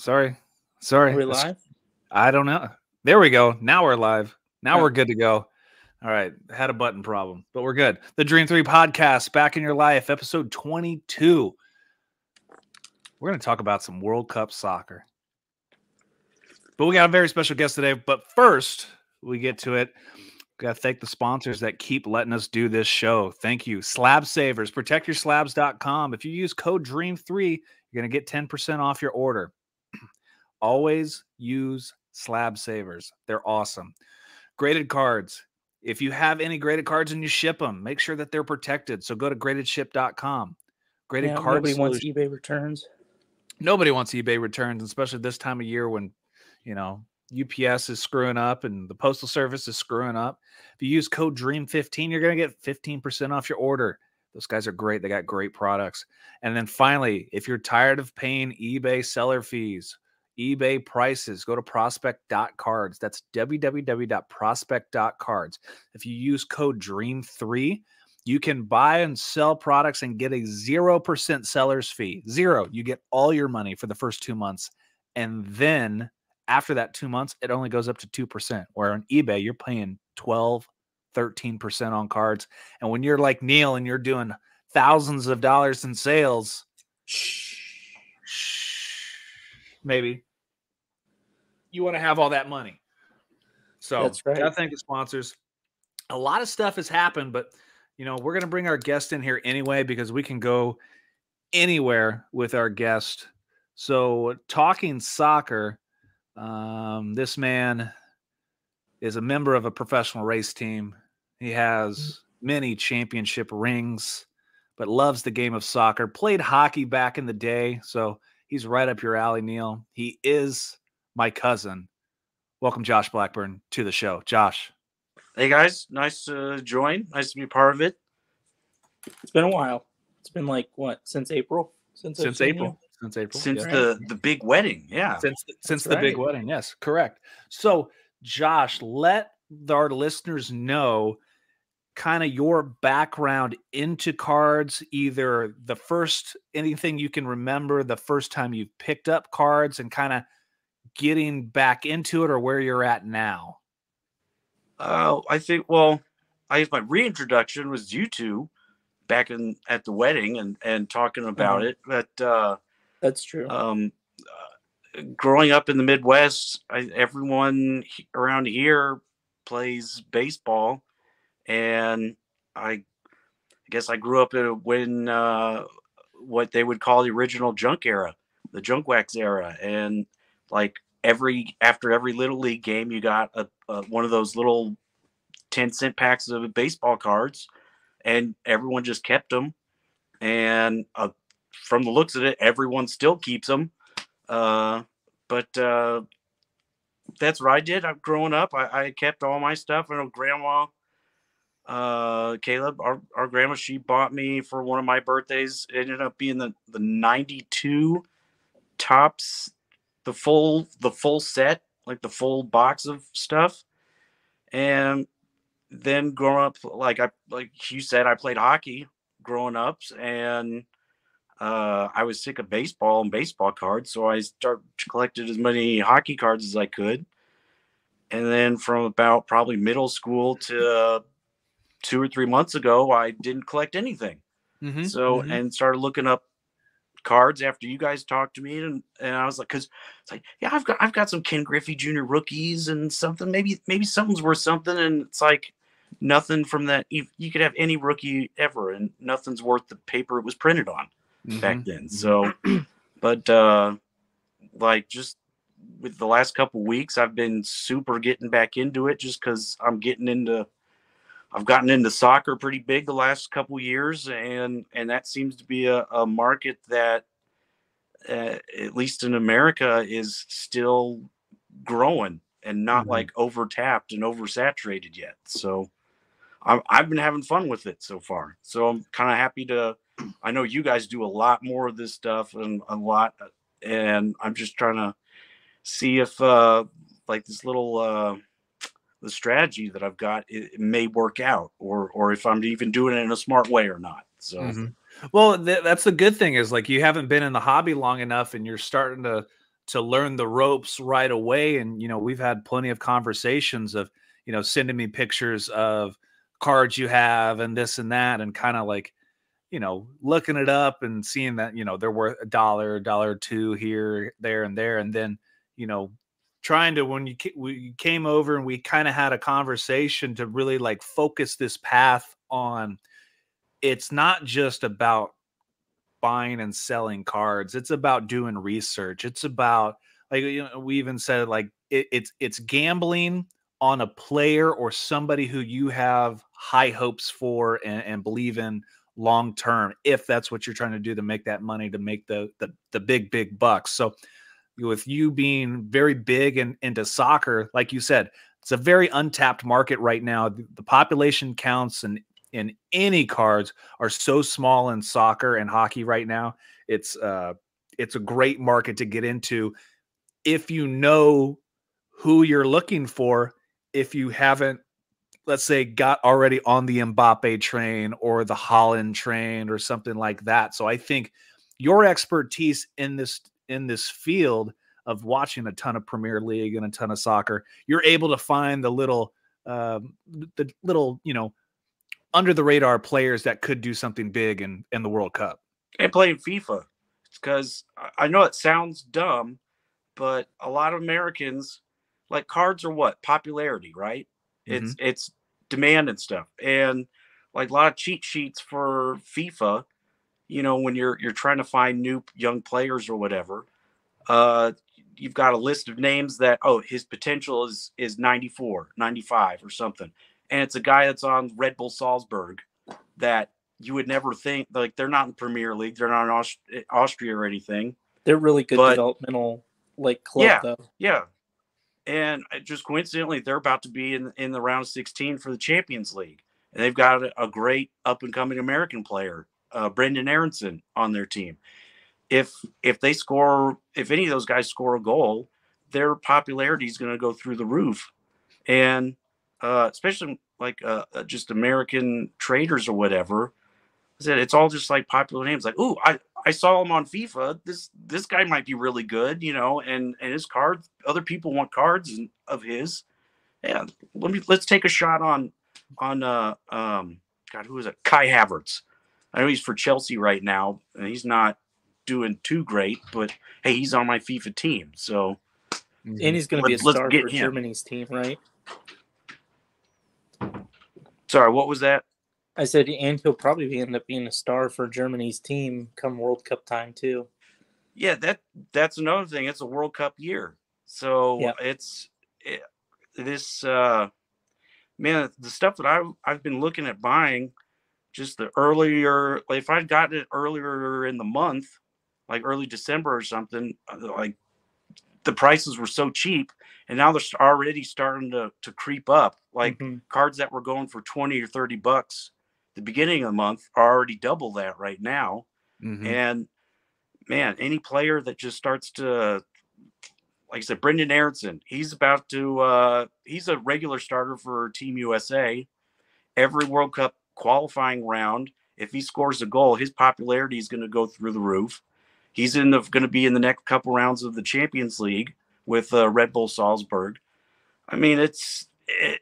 Sorry. Sorry. Are we live? I don't know. There we go. Now we're live. Now Oh. we're good to go. All right. Had a button problem, but we're good. The Dream 3 podcast, back in your life, episode 22. We're going to talk about some World Cup soccer. But we got a very special guest today. But first, we get to it. Got to thank the sponsors that keep letting us do this show. Thank you. Slab Savers, protectyourslabs.com. If you use code DREAM3, you're going to get 10% off your order. Always use Slab Savers. They're awesome. Graded cards. If you have any graded cards and you ship them, make sure that they're protected. So go to gradedship.com. Graded Yeah, card nobody wants eBay returns. nobody wants eBay returns, especially this time of year when you know UPS is screwing up and the postal service is screwing up. If you use code DREAM15, you're gonna get 15% off your order. Those guys are great. They got great products. And then finally, if you're tired of paying eBay seller fees, eBay prices, go to prospect.cards. That's www.prospect.cards. If you use code DREAM3, you can buy and sell products and get a 0% seller's fee. Zero. You get all your money for the first two months. And then after that two months, it only goes up to 2%. Where on eBay, you're paying 12, 13% on cards. And when you're like Neil and you're doing thousands of dollars in sales, maybe you want to have all that money. So That's right. gotta thank the sponsors. A lot of stuff has happened, but you know, we're gonna bring our guest in here anyway because we can go anywhere with our guest. So talking soccer, um, this man is a member of a professional race team. He has many championship rings, but loves the game of soccer. Played hockey back in the day, so he's right up your alley, Neil. He is my cousin. Welcome, Josh Blackburn, to the show. Josh, Hey guys, nice to join. Nice to be part of it. It's been a while. It's been like what since April? Since since April, you? since April, Since yeah. the the big wedding, yeah. since since That's the big wedding. Yes, correct. So, Josh, let our listeners know kind of your background into cards, either the first anything you can remember, the first time you picked up cards, and kind of getting back into it, or where you're at now. Uh, I think. Well, I guess my reintroduction was you two back in at the wedding and and talking about it. But uh, That's true. um, uh, growing up in the Midwest, I, everyone around here plays baseball, and I, I guess I grew up when uh, what they would call the original junk era, the junk wax era, and like every after every little league game, you got a, a one of those little ten cent packs of baseball cards, and everyone just kept them, and uh, from the looks of it, everyone still keeps them. Uh, but uh, that's what I did. I'm growing up, I, I kept all my stuff. I know grandma, uh, Caleb, our, our grandma, she bought me for one of my birthdays. It ended up being the, the 92 Topps, the full, the full set, like the full box of stuff. And then growing up, like I, like you said, I played hockey growing up and uh, I was sick of baseball and baseball cards, so I started collected as many hockey cards as I could. And then from about probably middle school to two or three months ago, I didn't collect anything. Mm-hmm. So and started looking up cards after you guys talked to me, and, and I was like, because it's like, yeah, I've got I've got some Ken Griffey Jr. rookies and something. Maybe maybe something's worth something, and it's like nothing from that. You, you could have any rookie ever, and nothing's worth the paper it was printed on back then. So, but uh, like just with the last couple weeks, I've been super getting back into it just because I'm getting into. I've gotten into soccer pretty big the last couple years, and and that seems to be a, a market that, uh, at least in America, is still growing and not Mhm. like overtapped and oversaturated yet. So, I'm, I've been having fun with it so far. So I'm kind of happy to. I know you guys do a lot more of this stuff and a lot, and I'm just trying to see if uh like this little uh the strategy that I've got it, it may work out or or if I'm even doing it in a smart way or not. So Mhm. Well, th- that's the good thing is like you haven't been in the hobby long enough, and you're starting to to learn the ropes right away. And you know, we've had plenty of conversations of you know sending me pictures of cards you have and this and that, and kind of like you know looking it up and seeing that you know they're worth a dollar, dollar two here, there, and there, and then you know trying to when you we came over and we kind of had a conversation to really like focus this path on it's not just about buying and selling cards it's about doing research it's about like you know we even said like it, it's it's gambling on a player or somebody who you have high hopes for and, and believe in long term if that's what you're trying to do to make that money to make the the, the big big bucks. So with you being very big and into soccer, like you said, it's a very untapped market right now. The, population counts and in any cards are so small in soccer and hockey right now. It's uh it's a great market to get into if you know who you're looking for. If you haven't, let's say, got already on the Mbappe train or the Haaland train or something like that. So I think your expertise in this in this field of watching a ton of Premier League and a ton of soccer, you're able to find the little, um, the little, you know, under the radar players that could do something big in in the World Cup. And playing FIFA, because I know it sounds dumb, but a lot of Americans like cards are what popularity, right? Mm-hmm. It's it's demand and stuff, and like a lot of cheat sheets for FIFA you know when you're you're trying to find new young players or whatever uh you've got a list of names that oh his potential is is 94 95 or something. And it's a guy that's on red bull salzburg that you would never think like they're not in premier league they're not in Aust- austria or anything they're really good but, developmental like club yeah though. yeah. And just coincidentally they're about to be in in the round 16 for the champions league. And they've got a, a great up and coming american player uh, Brenden Aaronson on their team. If if they score, if any of those guys score a goal, their popularity is going to go through the roof, and uh, especially like uh, uh, just American traders or whatever. I said it's all just like popular names. Like, oh, I I saw him on FIFA. This this guy might be really good, you know. And and his cards, other people want cards of his. Yeah, let me let's take a shot on on uh um God, who is it? Kai Havertz. I know he's for Chelsea right now, and he's not doing too great, but hey, he's on my FIFA team, so and he's going to be a star for him. Germany's team, right? Sorry, what was that? I said, and he'll probably end up being a star for Germany's team come World Cup time too. Yeah, that that's another thing. It's a World Cup year, so yep. it's it, this uh, man. The stuff that i've I've been looking at buying just the earlier like if i'd gotten it earlier in the month like early december or something uh, like the prices were so cheap and now they're already starting to, to creep up like mm-hmm. cards that were going for 20 or 30 bucks the beginning of the month are already double that right now mm-hmm. and man any player that just starts to like I said, Brenden Aaronson, he's about to uh he's a regular starter for Team USA. Every World Cup qualifying round, if he scores a goal, his popularity is going to go through the roof. He's in the going to be in the next couple rounds of the Champions League with uh, Red Bull Salzburg. I mean, it's it,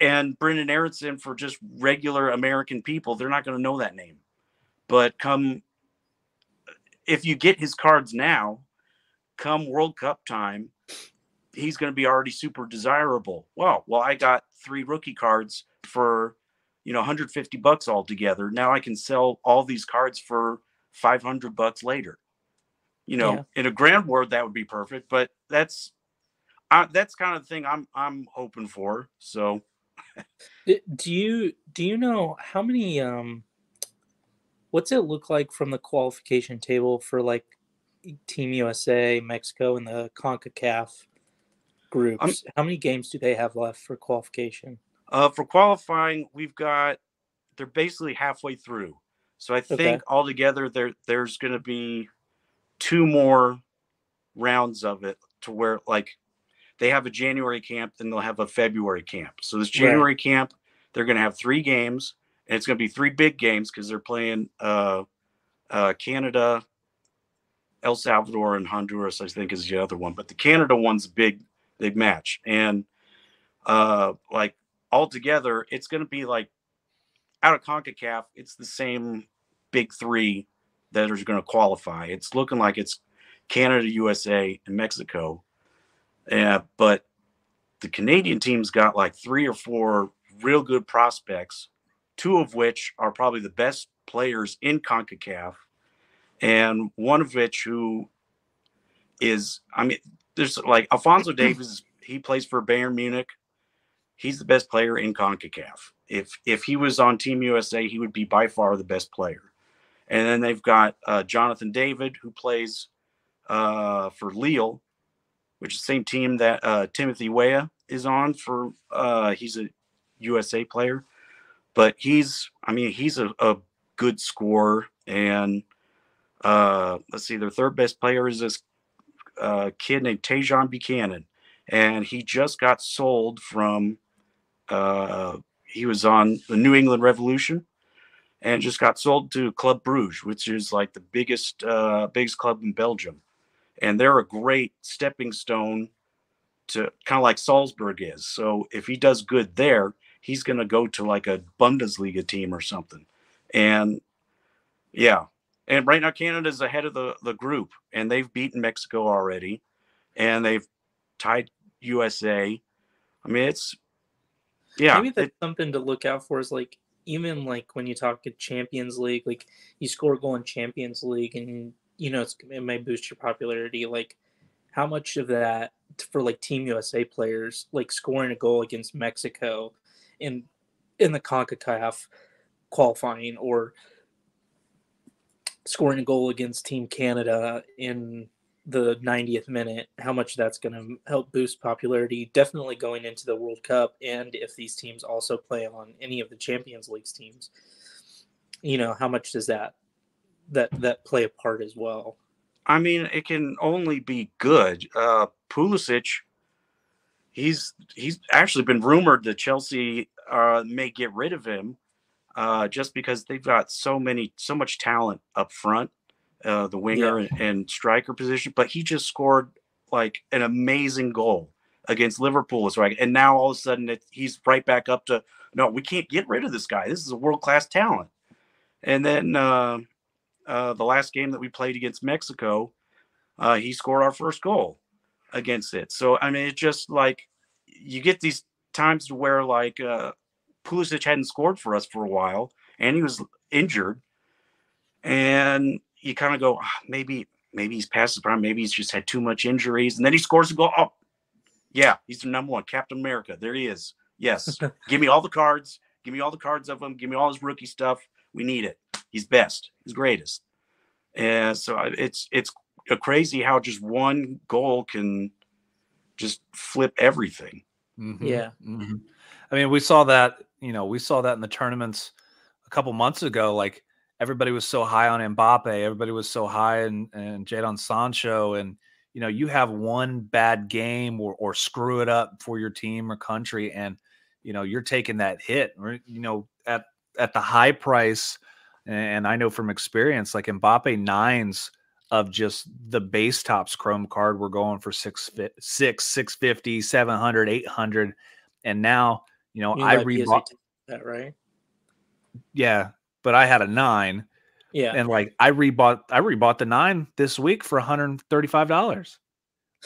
and Brenden Aaronson for just regular American people, they're not going to know that name. But come if you get his cards now, come World Cup time, he's going to be already super desirable. Well, well, I got three rookie cards for you know 150 bucks altogether. Now i can sell all these cards for 500 bucks later. You know yeah. in a grand world that would be perfect but that's uh, that's kind of the thing i'm i'm hoping for so. Do you do you know how many um what's it look like from the qualification table for like team usa mexico and the concacaf groups? I'm, how many games do they have left for qualification uh, for qualifying, we've got they're basically halfway through. So I think okay. altogether there there's going to be two more rounds of it to where like they have a January camp, then they'll have a February camp. So this January right. camp, they're going to have three games, and it's going to be three big games because they're playing uh, uh, Canada, El Salvador, and Honduras. I think is the other one, but the Canada one's big big match, and uh, like altogether, it's going to be like out of CONCACAF, it's the same big three that are going to qualify. It's looking like it's Canada, USA, and Mexico. Yeah, but the Canadian team's got like three or four real good prospects, two of which are probably the best players in CONCACAF, and one of which who is, I mean, there's like Alphonso Davies, he plays for Bayern Munich. He's the best player in CONCACAF. If if he was on Team USA, he would be by far the best player. And then they've got uh, Jonathan David, who plays uh, for Lille, which is the same team that uh, Timothy Weah is on for. Uh, he's a USA player, but he's, I mean, he's a, a good scorer. And uh, let's see, their third best player is this uh, kid named Tajon Buchanan, and he just got sold from. Uh, he was on the New England Revolution, and just got sold to Club Bruges, which is like the biggest uh, biggest club in Belgium, and they're a great stepping stone to kind of like Salzburg is. So if he does good there, he's going to go to like a Bundesliga team or something, and yeah, and right now Canada's ahead of the the group, and they've beaten Mexico already, and they've tied USA. I mean, it's yeah, maybe that's it- something to look out for. Is like even like when you talk to Champions League, like you score a goal in Champions League, and you know it's, it may boost your popularity. Like how much of that for like Team USA players, like scoring a goal against Mexico in in the Concacaf qualifying, or scoring a goal against Team Canada in the 90th minute, how much that's going to help boost popularity. Definitely going into the World Cup, and if these teams also play on any of the Champions League's teams, you know, how much does that that that play a part as well? I mean, it can only be good. Uh, Pulisic, he's he's actually been rumored that Chelsea uh, may get rid of him, uh, just because they've got so many so much talent up front, uh, the winger Yeah. and, and striker position. But he just scored like an amazing goal against Liverpool, is right. And now all of a sudden it, he's right back up to no, we can't get rid of this guy. This is a world class talent. And then. Uh, uh, the last game that we played against Mexico, uh, he scored our first goal against it. So I mean, it's just like you get these times to where like uh, Pulisic hadn't scored for us for a while, and he was injured, and you kind of go, "Ah, maybe maybe he's past his prime, maybe he's just had too much injuries, and then he scores a goal. Oh, yeah, he's the number one, Captain America. There he is. Yes, give me all the cards. Give me all the cards of him. Give me all his rookie stuff. We need it. He's best. He's greatest. And so it's it's crazy how just one goal can just flip everything. Mhm, Yeah. mhm. I mean, we saw that, you know, we saw that in the tournaments a couple months ago. Like everybody was so high on Mbappe, everybody was so high and and Jadon Sancho, and you know, you have one bad game or or screw it up for your team or country, and you know, you're taking that hit. right? You know, at at the high price, and I know from experience, like Mbappe nines of just the base Topps chrome card we're going for six six 650 700 800 and now you know You i might be as rebought that right? yeah but i had a nine Yeah. and like i rebought i rebought the nine this week for 135 dollars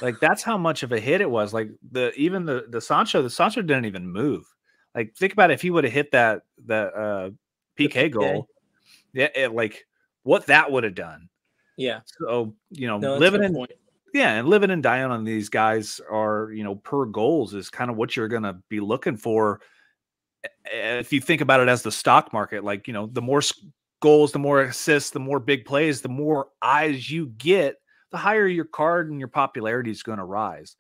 like that's how much of a hit it was like the even the the sancho the sancho didn't even move like think about if he would have hit that that uh pk goal yeah it, like what that would have done yeah. so you know No, living in point. yeah, and living and dying on these guys are, you know, per goals is kind of what you're going to be looking for. If you think about it as the stock market, like, you know, the more goals, the more assists, the more big plays, the more eyes you get, the higher your card and your popularity is going to rise.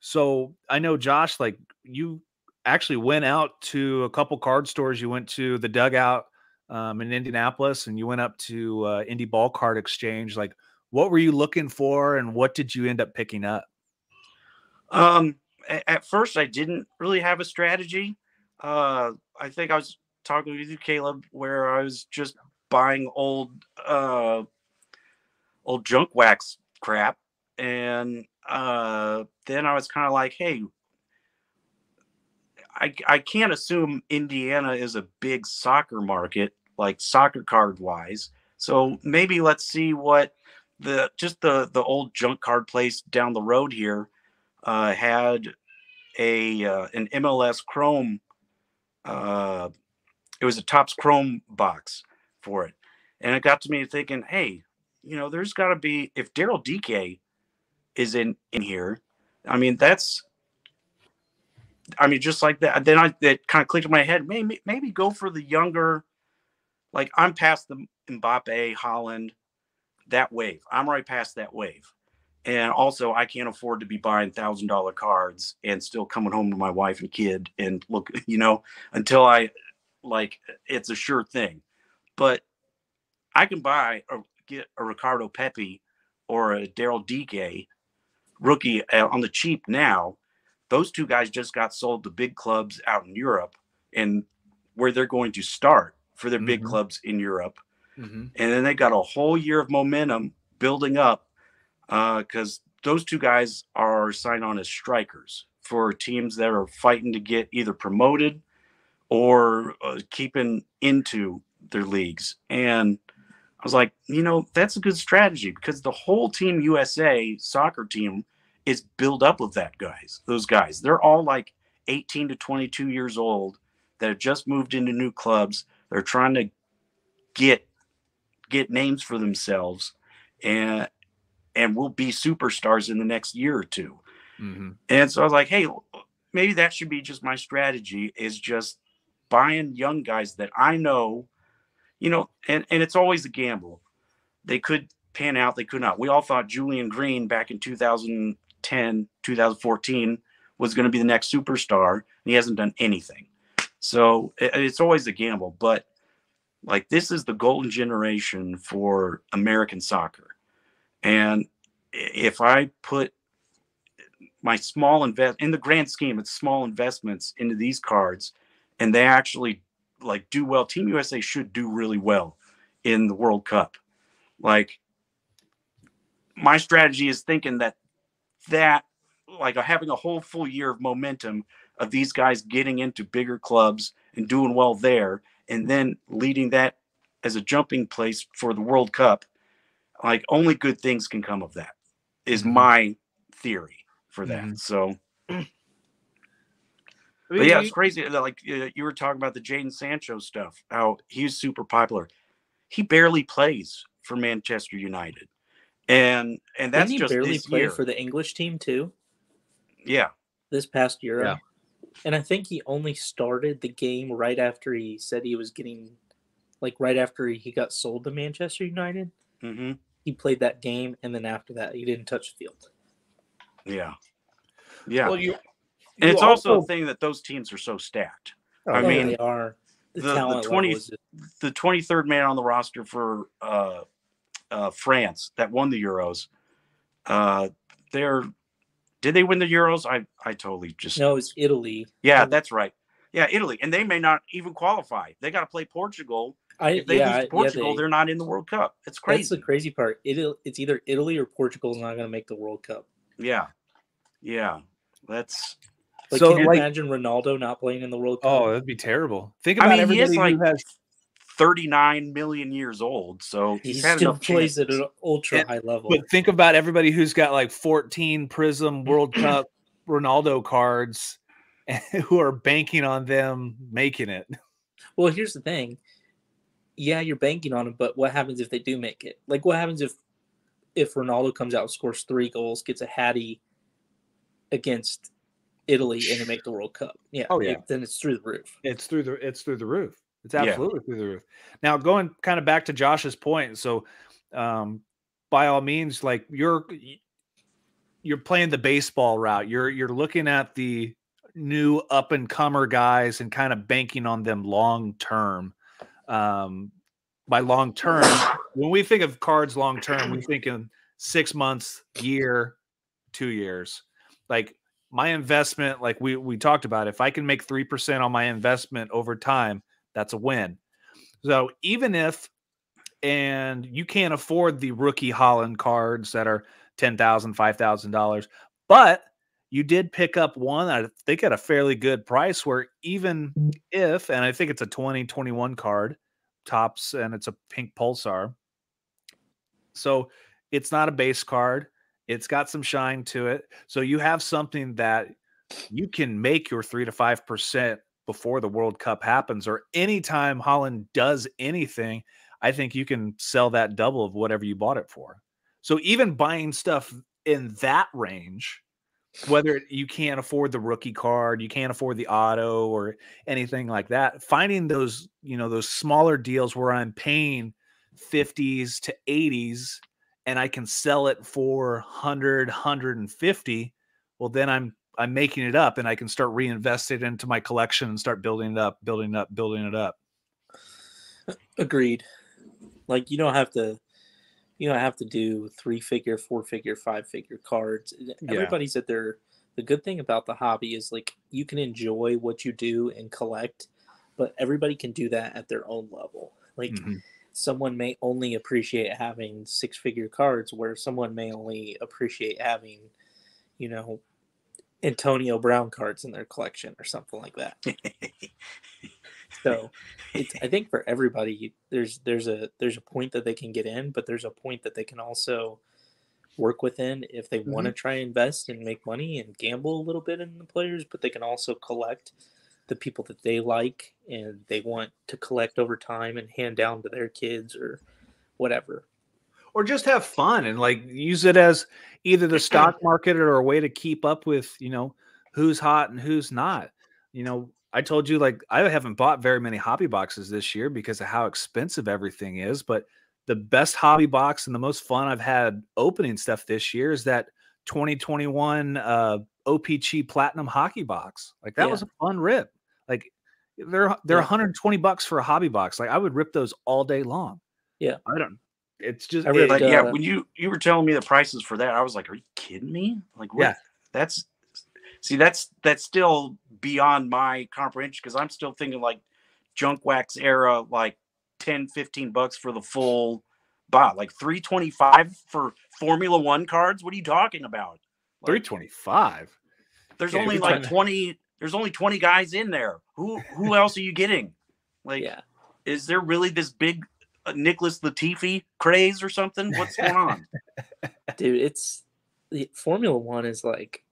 So I know, Josh, like you actually went out to a couple card stores. You went to the dugout um, in Indianapolis and you went up to uh, Indy Ball Card Exchange. Like, what were you looking for and what did you end up picking up? Um, at first, I didn't really have a strategy. Uh, I think I was talking with you, Caleb, where I was just buying old uh old junk wax crap and uh then I was kind of like, hey, I I can't assume Indiana is a big soccer market, like soccer card wise. So maybe let's see what the just the the old junk card place down the road here uh, had a uh, an MLS Chrome. Uh, it was a Topps Chrome box for it, and it got to me thinking, hey, you know, there's got to be if Daryl Dike is in in here. I mean, that's. I mean, just like that. Then I that kind of clicked in my head. Maybe maybe go for the younger. Like I'm past the Mbappe, Haaland, that wave. I'm right past that wave. And also, I can't afford to be buying thousand dollar cards and still coming home to my wife and kid and look, you know, until I like it's a sure thing. But I can buy or get a Ricardo Pepi or a Daryl Dike rookie uh, on the cheap now. Those two guys just got sold to big clubs out in Europe and where they're going to start for their big Mhm. clubs in Europe. Mhm. And then they got a whole year of momentum building up because those two guys are signed on as strikers for teams that are fighting to get either promoted or uh, keeping into their leagues. And I was like, you know, that's a good strategy because the whole Team USA soccer team is built up of that guys. Those guys, they're all like 18 to 22 years old that have just moved into new clubs. They're trying to get get names for themselves and and we'll be superstars in the next year or two. Mhm. And so I was like, hey, maybe that should be just my strategy is just buying young guys that I know, you know, and, and it's always a gamble. They could pan out, they could not. We all thought Julian Green back in 2010, 2014 was going to be the next superstar, and he hasn't done anything. So it- it's always a gamble, but like this is the golden generation for American soccer. And if I put my small invest in the grand scheme, it's small investments into these cards, and they actually like do well. Team USA should do really well in the World Cup. Like my strategy is thinking that that like having a whole full year of momentum of these guys getting into bigger clubs and doing well there, and then leading that as a jumping place for the World Cup. Like only good things can come of that is Mhm. my theory for that. Mhm. So, I but yeah, it's crazy. Like uh, you were talking about the Jadon Sancho stuff, how he's super popular. He barely plays for Manchester United, and and that's Didn't he just barely this play year. for the English team too yeah, this past year Yeah. And I think he only started the game right after he said he was getting, like right after he got sold to Manchester United. hmm He played that game, and then after that, he didn't touch the field. yeah, yeah. well, you, and you it's also, a thing that those teams are so stacked. I Oh, mean, they are the, the- the 20 just- the 23rd man on the roster for uh, uh, France that won the Euros. Uh, they're did they win the Euros? I I totally just no, it's Italy. yeah, um, that's right. Yeah, Italy, and they may not even qualify. They got to play Portugal. I If they yeah, lose to Portugal, yeah, they're not in the World Cup. It's crazy. that's the crazy part. It, it's either Italy or Portugal's not going to make the World Cup. yeah, yeah. That's Like, So, can you like- imagine Ronaldo not playing in the World Cup? oh, that'd be terrible. Think I about mean, he is everybody like who has 39 million years old, so he he's had still enough plays at an ultra Yeah, high level. But think about everybody who's got like 14 Prizm World Cup Ronaldo cards who are banking on them making it. Well, here's the thing. Yeah, you're banking on them, but what happens if they do make it? Like, what happens if if Ronaldo comes out and scores three goals, gets a hattie against Italy, and they make the World Cup? Yeah. Oh, yeah. it- then it's through the roof. It's through the it's through the roof. It's Yeah. absolutely through the roof. Now going kind of back to Josh's point. So um by all means, like you're you're playing the baseball route. You're you're looking at the new up and comer guys and kind of banking on them long term. Um by long term, when we think of cards long term, we think in six months, year, two years. Like my investment, like we we talked about, if I can make three percent on my investment over time, That's a win. So even if and you can't afford the rookie Haaland cards that are $10,000, $5,000, but you did pick up one, I think at a fairly good price where even mm. if, and I think it's a 2021 card, Topps, and it's a pink pulsar. So it's not a base card. It's got some shine to it. So you have something that you can make your three to five percent before the World Cup happens, or anytime Haaland does anything, I think you can sell that double of whatever you bought it for. So even buying stuff in that range, whether you can't afford the rookie card, you can't afford the auto or anything like that, finding those, you know, those smaller deals where I'm paying 50s to 80s and I can sell it for 100, 150, well then I'm I'm making it up and I can start reinvesting into my collection and start building it up, building it up, building it up. Agreed. Like you don't have to you don't have to do three figure, four figure, five figure cards. Everybody's at their the good thing about the hobby is like you can enjoy what you do and collect, but everybody can do that at their own level. Like mm-hmm. someone may only appreciate having six figure cards where someone may only appreciate having, you know, Antonio Brown cards in their collection or something like that. so it's I think for everybody there's there's a there's a point that they can get in, but there's a point that they can also work within if they mm-hmm. want to try invest and make money and gamble a little bit in the players, but they can also collect the people that they like and they want to collect over time and hand down to their kids or whatever or just have fun and like use it as either the stock market or a way to keep up with you know who's hot and who's not you know i told you like i haven't bought very many hobby boxes this year because of how expensive everything is but the best hobby box and the most fun i've had opening stuff this year is that 2021 uh OPC platinum hockey box like that yeah. was a fun rip like they're they're yeah. 120 bucks for a hobby box like i would rip those all day long yeah i don't it's just it, like, uh, yeah. When you you were telling me the prices for that, I was like, "Are you kidding me?" Like, what? Yeah, that's see, that's that's still beyond my comprehension because I'm still thinking like junk wax era, like 10, 15 bucks for the full bot, like 325 for Formula One cards. What are you talking about? Like, 325. There's only like 20. There's only 20 guys in there. Who who else are you getting? Like, yeah. is there really this big uh, Nicholas Latifi craze or something? What's going on? Dude, it's the Formula One is like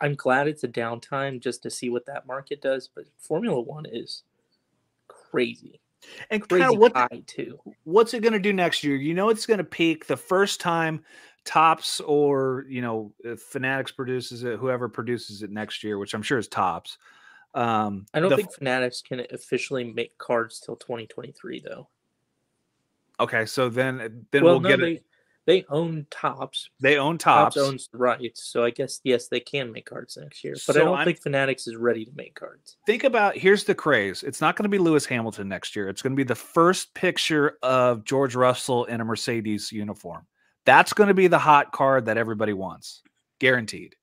I'm glad it's a downtime just to see what that market does, but Formula One is crazy. And crazy kind of what high too. What's it going to do next year? You know, it's going to peak the first time Topps or you know Fanatics produces it, whoever produces it next year, which I'm sure is Topps. Um, I don't the, think Fanatics can officially make cards till 2023 though. Okay, so then then well, we'll no, get they, it. They own Topps. They own tops. Topps owns the rights, so I guess yes, they can make cards next year. But so I don't I'm, think Fanatics is ready to make cards. Think about here's the craze. It's not going to be Lewis Hamilton next year. It's going to be the first picture of George Russell in a Mercedes uniform. That's going to be the hot card that everybody wants, guaranteed.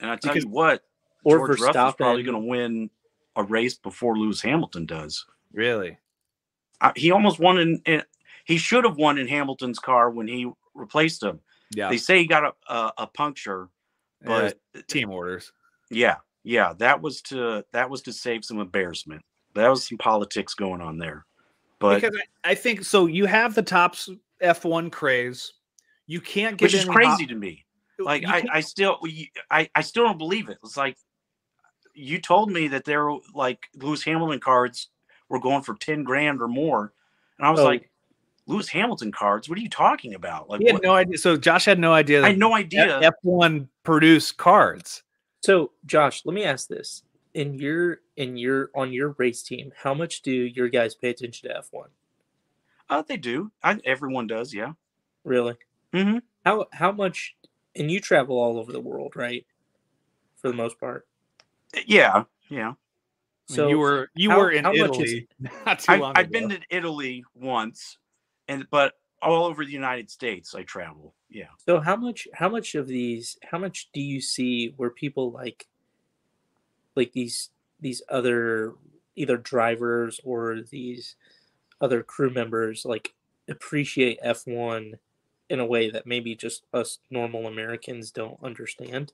And I tell because, you what, George Russell's probably going to win a race before Lewis Hamilton does. Really? he almost won in, in, he should have won in Hamilton's car when he replaced him. Yeah. They say he got a a, a puncture, but uh, team orders. Yeah. Yeah, that was to that was to save some embarrassment. That was some politics going on there. But because I, I think so you have the Topps F1 craze. You can't get Which is crazy to me. Like I, I still I, I still don't believe it. It's like you told me that there were like Lewis Hamilton cards were going for 10 grand or more. And I was oh. like, Lewis Hamilton cards? What are you talking about? Like, he had what? no idea. So Josh had no idea. I had no idea. F1 produced cards. So Josh, let me ask this: in your in your on your race team, how much do your guys pay attention to F1? Uh, they do. I, everyone does. Yeah. Really? Mm-hmm. How how much? And you travel all over the world, right? For the most part. Yeah. Yeah. So you were you how, were in Italy not too I, long I've been to Italy once, and but all over the United States I travel. Yeah. So how much how much of these how much do you see where people like like these these other either drivers or these other crew members like appreciate F1 in a way that maybe just us normal Americans don't understand.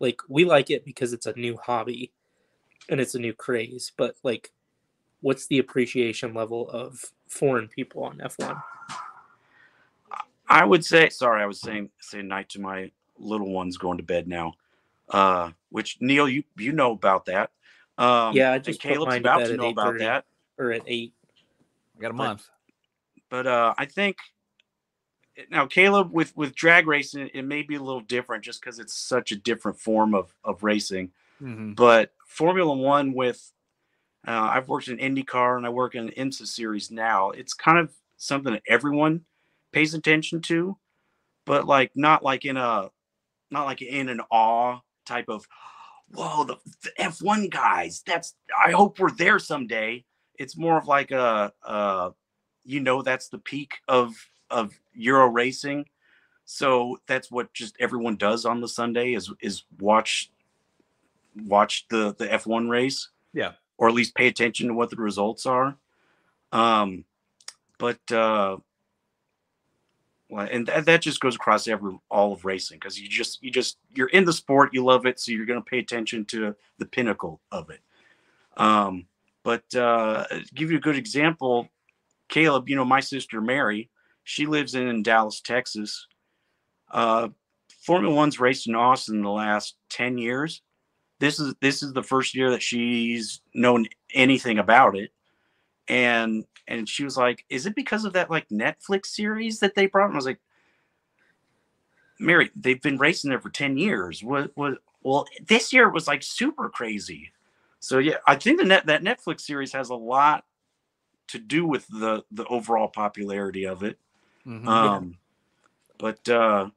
Like we like it because it's a new hobby and it's a new craze, but like what's the appreciation level of foreign people on F1? I would say sorry, I was saying saying night to my little ones going to bed now. Uh which Neil you you know about that. Um Yeah, I and just put Caleb's mine to about to know about that. Or at eight. I got a month. but uh, I think now Caleb with with drag racing it may be a little different just because it's such a different form of of racing. Mhm. But Formula One with uh, I've worked in IndyCar and I work in IMSA series now. It's kind of something that everyone pays attention to, but like not like in a not like in an awe type of whoa the, the F1 guys. That's I hope we're there someday. It's more of like a, a you know that's the peak of of Euro racing. So that's what just everyone does on the Sunday is is watch watch the the F1 race. Yeah. Or at least pay attention to what the results are. Um but uh well, and that, that just goes across every all of racing because you just you just you're in the sport, you love it, so you're going to pay attention to the pinnacle of it. Um, but uh, give you a good example, Caleb. You know my sister Mary. She lives in Dallas, Texas. Uh, Formula One's raced in Austin the last ten years. This is this is the first year that she's known anything about it, and and she was like, "Is it because of that like Netflix series that they brought?" And I was like, "Mary, they've been racing there for ten years. What what? Well, this year was like super crazy." So yeah, I think the net that Netflix series has a lot to do with the the overall popularity of it. Mhm. Um, but uh,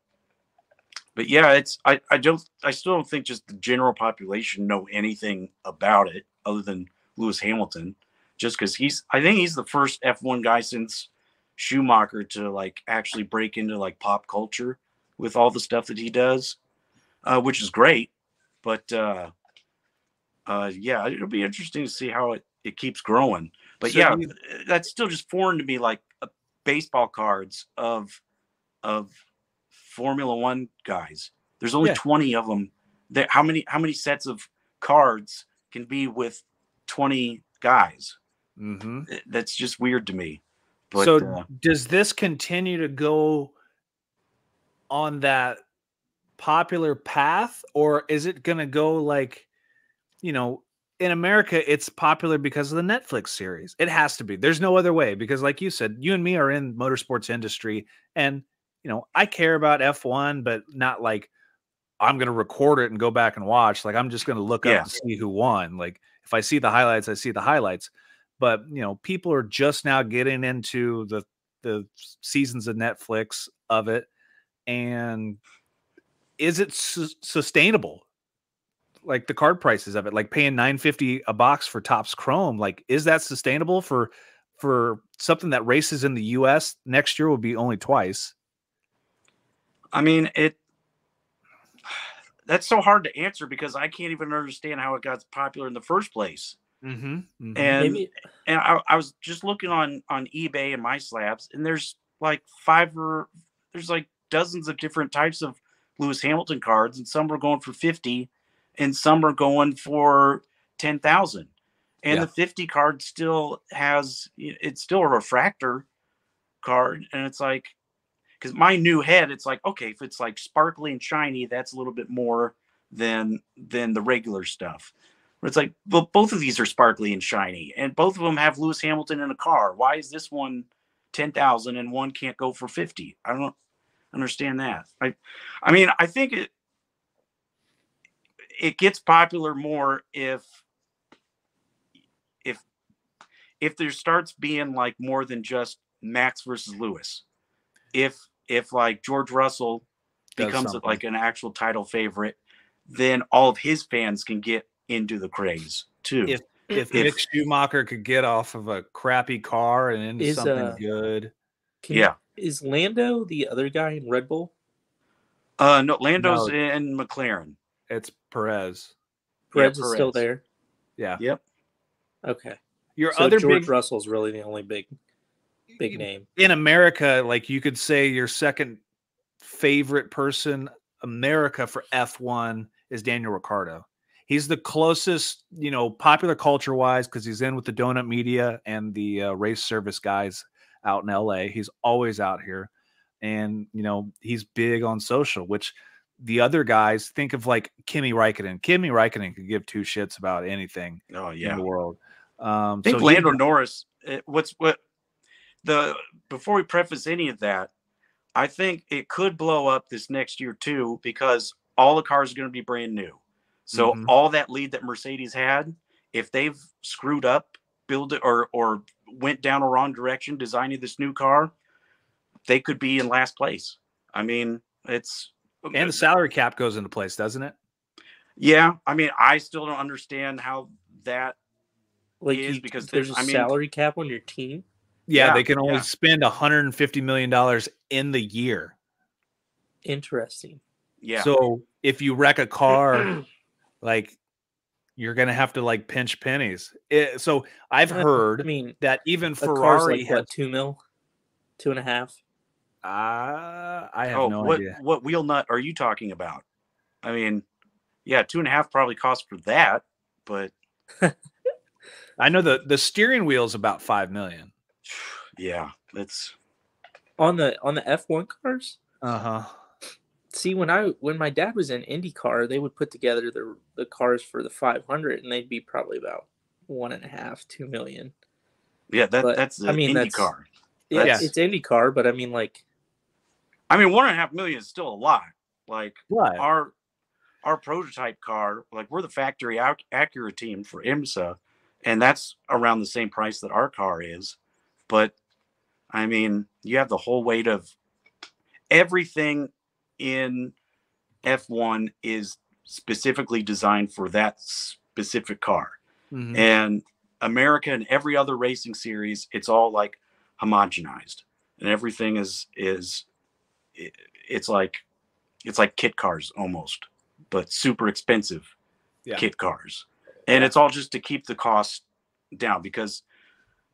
but yeah, it's I I don't I still don't think just the general population know anything about it other than Lewis Hamilton, just because he's I think he's the first F1 guy since Schumacher to like actually break into like pop culture with all the stuff that he does, uh, which is great. But uh, uh, yeah, it'll be interesting to see how it, it keeps growing. But So yeah, you- that's still just foreign to me, like uh, baseball cards of of Formula One guys. There's only Yeah. 20 of them. There, how many how many sets of cards can be with 20 guys? Mhm. That's just weird to me. But so uh, does this continue to go on that popular path or is it going to go like you know in america it's popular because of the netflix series it has to be there's no other way because like you said you and me are in motorsports industry and you know i care about f1 but not like i'm going to record it and go back and watch like i'm just going to look Yeah. up and see who won like if i see the highlights i see the highlights. But you know people are just now getting into the the seasons of netflix of it and is it su- sustainable? Like the card prices of it like paying 950 a box for Topps chrome like is that sustainable for for something that races in the us next year will be only twice I mean, it that's so hard to answer because I can't even understand how it got popular in the first place. mm-hmm. And Maybe and I, I was just looking on on eBay and my slabs, and there's like five or there's like dozens of different types of Lewis Hamilton cards, and some are going for fifty, and some are going for ten thousand. And Yeah. the fifty card still has it's still a refractor card, and it's like because my new head, it's like okay, if it's like sparkly and shiny, that's a little bit more than than the regular stuff. But it's like, well, both of these are sparkly and shiny, and both of them have Lewis Hamilton in a car. Why is this one ten thousand and one can't go for fifty? I don't understand that. I, I mean, I think it it gets popular more if if if there starts being like more than just Max versus Lewis. If if like George Russell Does becomes something. like an actual title favorite, then all of his fans can get into the craze too. If- if If- Mick Schumacher could get off of a crappy car and into Is, something uh, good, can, yeah. Is Lando the other guy in Red Bull? Uh no, Lando's No. in McLaren. it's Perez. Yeah, Perez is still there. Yeah. Yep. Okay. Your So other George big Russell's really the only big big name. in America, like you could say your second favorite person America for F1 is Daniel Ricciardo. He's the closest, you know, popular culture wise because he's in with the donut media and the uh, race service guys out in LA. He's always out here. And, you know, he's big on social, which the other guys think of like Kimi Räikkönen. Kimi Räikkönen could give two shits about anything Oh in yeah. the world. Um, I think so he- Lando Norris. eh, What's what the before we preface any of that, I think it could blow up this next year too because all the cars are going to be brand new. So Mhm. all that lead that Mercedes had, if they've screwed up, build it or or went down a wrong direction designing this new car, they could be in last place. I mean, it's and the salary cap goes into place, doesn't it? yeah. I mean, I still don't understand how that Like is you, because there's a I mean- salary cap on your team. Yeah, Yeah, they can only yeah. spend 150 million dollars in the year. Interesting. yeah. So if you wreck a car, like you're gonna have to like pinch pennies. It- so I've heard. I mean, that even a car's Ferrari like has. what two mil, two and a half. Uh, I have oh, no what idea. what wheel nut are you talking about? I mean, yeah, two and a half probably cost for that, but I know the the steering wheel is about five million. yeah, it's on the on the F1 cars. Uh huh. See, when I when my dad was in IndyCar, they would put together the the cars for the 500, and they'd be probably about one and a half, two million. yeah, that But, that's I mean, Indy that's- car. Yeah, That's- it's IndyCar, but I mean, like, I mean, one and a half million is still a lot. Like What? our our prototype car, like we're the factory Ac- Acura team for IMSA, and that's around the same price that our car is. But I mean, you have the whole weight of everything in F1 is specifically designed for that specific car. Mhm. And America and every other racing series, it's all like homogenized, and everything is is it, it's like it's like kit cars almost, but super expensive Yeah. kit cars, and it's all just to keep the cost down because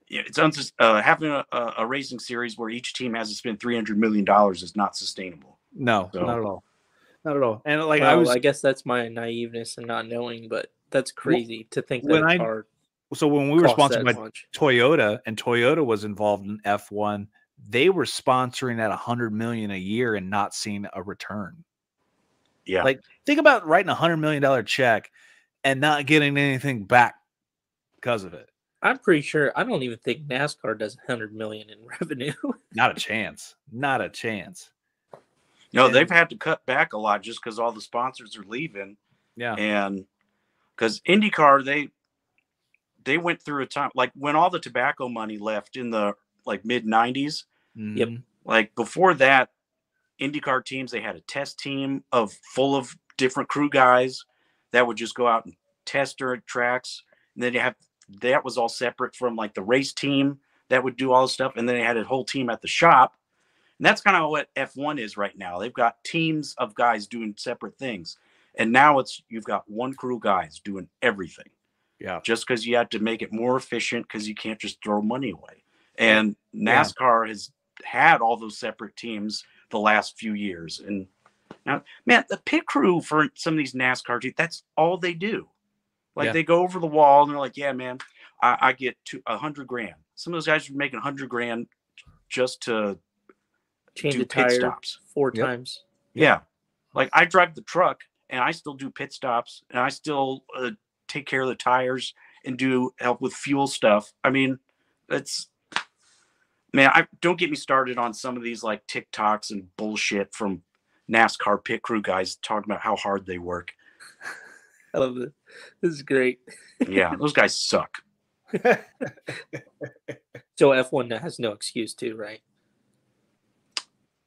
it's unsus- uh, having a, a, a racing series where each team has to spend three hundred million dollars is not sustainable. No, So- not at all. Not at all. And like well, I I, guess that's my naiveness and not knowing, but that's crazy to think that when a I car so when we were sponsored by much. Toyota and Toyota was involved in F1, they were sponsoring at a 100 million a year and not seeing a return. Yeah, Like think about writing a 100 million dollar check and not getting anything back because of it. I'm pretty sure. I don't even think NASCAR does 100 million in revenue. Not a chance. Not a chance. no, and- they've had to cut back a lot just because all the sponsors are leaving. Yeah. and because IndyCar they they went through a time like when all the tobacco money left in the like mid 90s Yep. Mhm. like before that IndyCar teams they had a test team of full of different crew guys that would just go out and test their tracks and then you have that was all separate from like the race team that would do all the stuff and then they had a whole team at the shop and that's kind of what F1 is right now they've got teams of guys doing separate things and now it's you've got one crew guys doing everything Yeah. just because you had to make it more efficient because you can't just throw money away. And Yeah. NASCAR has had all those separate teams the last few years. And now, man, the pit crew for some of these NASCAR teams, that's all they do. Like Yeah. they go over the wall and they're like, yeah, man, I, I get to a hundred grand. Some of those guys are making a hundred grand just to Change do a pit tire stops. four Yep. times. Yeah. Like I drive the truck and I still do pit stops and I still uh, take care of the tires and do help with fuel stuff. I mean, it's man, I don't get me started on some of these like TikToks and bullshit from NASCAR pit crew guys talking about how hard they work. I love this. This is great. Yeah, those guys suck. So F1 has no excuse to, right?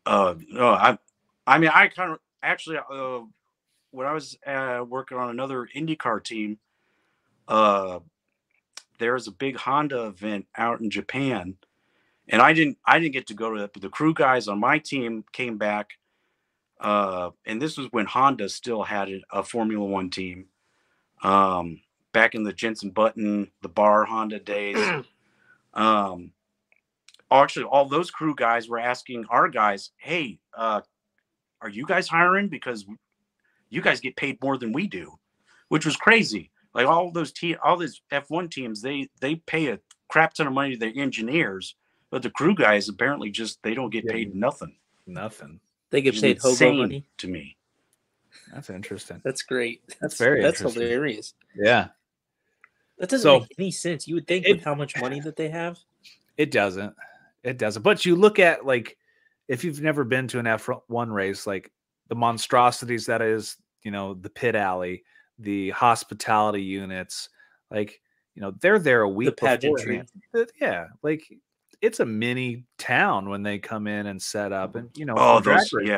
Uh, no, I, I mean, I kind of actually, uh, when I was uh, working on another IndyCar team, uh, there was a big Honda event out in Japan, and I didn't, I didn't get to go to it, but the crew guys on my team came back, uh, and this was when Honda still had a Formula One team, um, back in the Jenson Button, the Bar Honda days. um, actually, all those crew guys were asking our guys, "Hey, uh, are you guys hiring? Because you guys get paid more than we do," which was crazy. Like all those te- all these F1 teams, they they pay a crap ton of money to their engineers, but the crew guys apparently just they don't get Yeah. paid nothing. Nothing. They get paid hobo insane money. to me. That's interesting. That's great. That's very That's hilarious. Yeah. That doesn't So- make any sense. You would think It- with how much money that they have. It doesn't. It doesn't. But you look at like if you've never been to an F1 race, like the monstrosities that is, you know, the pit alley, the hospitality units, like, you know, they're there a week pageantry. Uh, Yeah, like it's a mini town when they come in and set up and you know Oh, for those race-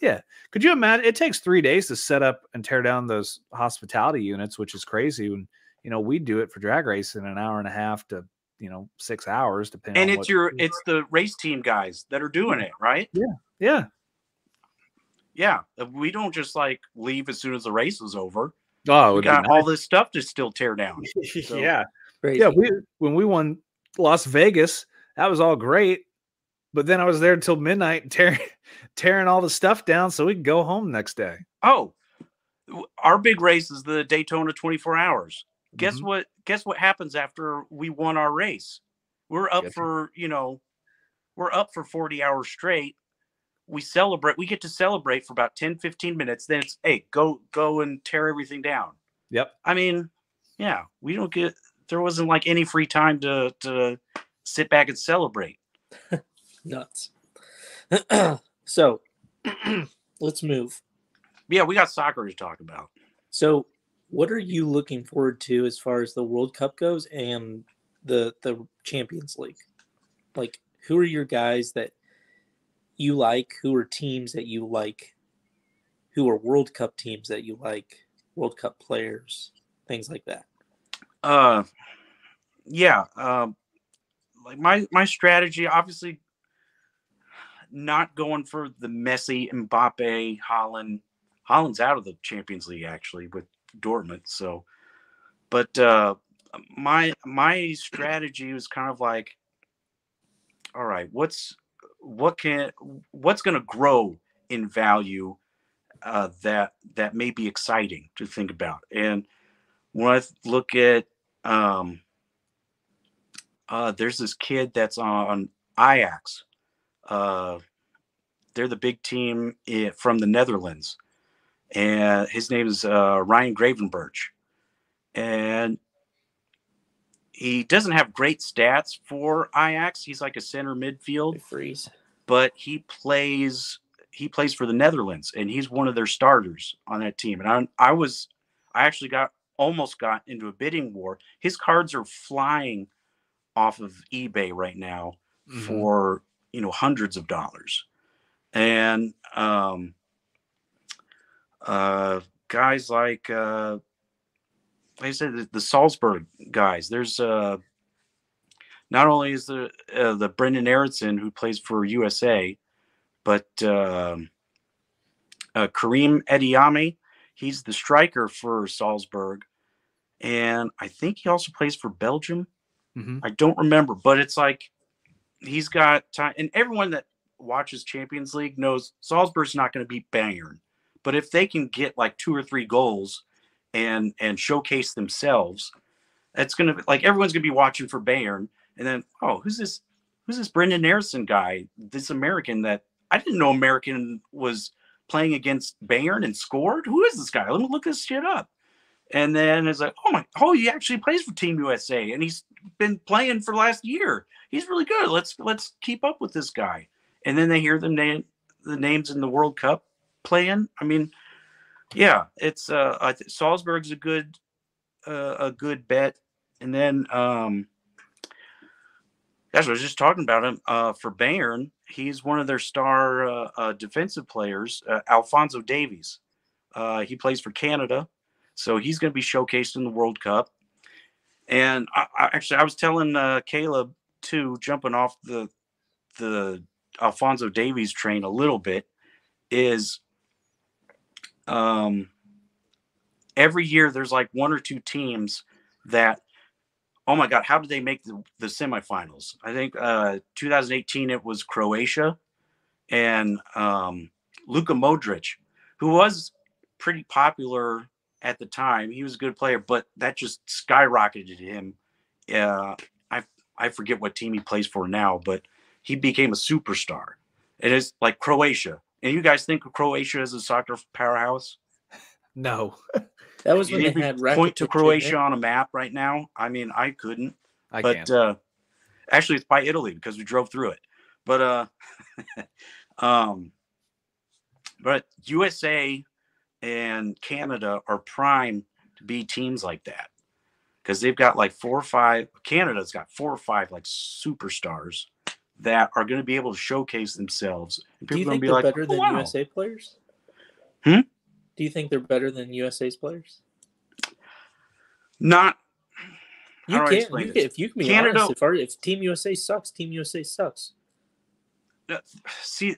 yeah. could you imagine it takes three days to set up and tear down those hospitality units which is crazy and you know we do it for drag race in an hour and a half to you know six hours depending And on it's what- your it's the race team guys that are doing it, right? yeah Yeah. Yeah. Uh, we don't just like leave as soon as the race is over. oh We got nice. all this stuff to still tear down. So- yeah Crazy. yeah we when we won las vegas that was all great but then i was there until midnight tearing tearing all the stuff down so we could go home the next day Oh, our big race is the Daytona 24 hours. Guess Mhm. what? Guess what happens after we won our race? We're up for, you know, we're up for 40 hours straight. We celebrate, we get to celebrate for about 10, 15 minutes. Then it's, hey, go, go and tear everything down. yep I mean, yeah, we don't get, there wasn't like any free time to, to sit back and celebrate. nuts. so let's move. Yeah, we got soccer to talk about. So, what are you looking forward to as far as the World Cup goes and the the Champions League? Like, who are your guys that you like? Who are teams that you like? Who are World Cup teams that you like? World Cup players, things like that. uh yeah um like my my strategy obviously not going for the Messi, Mbappe, Haaland. Haaland's out of the Champions League actually with Dortmund. So, but uh, my my strategy was kind of like, all right, what's what can what's going to grow in value uh, that that may be exciting to think about. And when I look at um, uh, there's this kid that's on Ajax. Uh, they're the big team i- from the Netherlands, and his name is uh, Ryan Gravenberch, and he doesn't have great stats for Ajax. He's like a center midfield, freeze. but he plays he plays for the Netherlands, and he's one of their starters on that team. And I I was I actually got almost got into a bidding war. His cards are flying off of eBay right now Mhm. for you know hundreds of dollars. And um uh guys like uh like i said the, the salzburg guys there's uh not only is the uh, the Brenden Aaronson who plays for usa but um uh, Karim Adeyemi he's the striker for salzburg. And i think he also plays for belgium. Mhm. I don't remember, but it's like he's got time, and everyone that watches Champions League knows Salzburg's not going to beat Bayern, but if they can get like two or three goals and and showcase themselves, it's going to be like everyone's going to be watching for Bayern, and then oh, who's this? Who's this Brenden Aaronson guy? This American that I didn't know American was playing against Bayern and scored. Who is this guy? Let me look this shit up. And then it's like, oh my, oh, he actually plays for Team USA, and he's been playing for last year. He's really good. Let's let's keep up with this guy. And then they hear the name, the names in the World Cup playing. I mean, yeah, it's uh, I th- Salzburg's a good uh, a good bet. And then, um, gosh, I was just talking about him uh, for Bayern. He's one of their star uh, uh, defensive players, uh, Alphonso Davies. Uh, he plays for Canada, so he's going to be showcased in the World Cup. And I, I, actually, I was telling uh, Caleb too, jumping off the the Alphonso Davies train a little bit, is um, every year there's like one or two teams that oh my god, how did they make the, the semifinals? I think uh 2018 it was Croatia and um Luka Modric, who was pretty popular at the time. He was a good player, but that just skyrocketed him. Uh, I I forget what team he plays for now, but he became a superstar. It is like Croatia. And you guys think of Croatia as a soccer powerhouse? No, That was You when they had point to Croatia on a map right now. I mean, I couldn't, I but can't. uh, actually, it's by Italy because we drove through it. But uh, um, but USA and Canada are prime to be teams like that because they've got like four or five. Canada's got four or five like superstars that are going to be able to showcase themselves. And Do you people think they're like, better "Oh, than wow." USA players? Hmm? Do you think they're better than USA's players? Not. You How do I can't. You can, if you can be Canada- honest, if, our, if Team USA sucks, Team USA sucks. see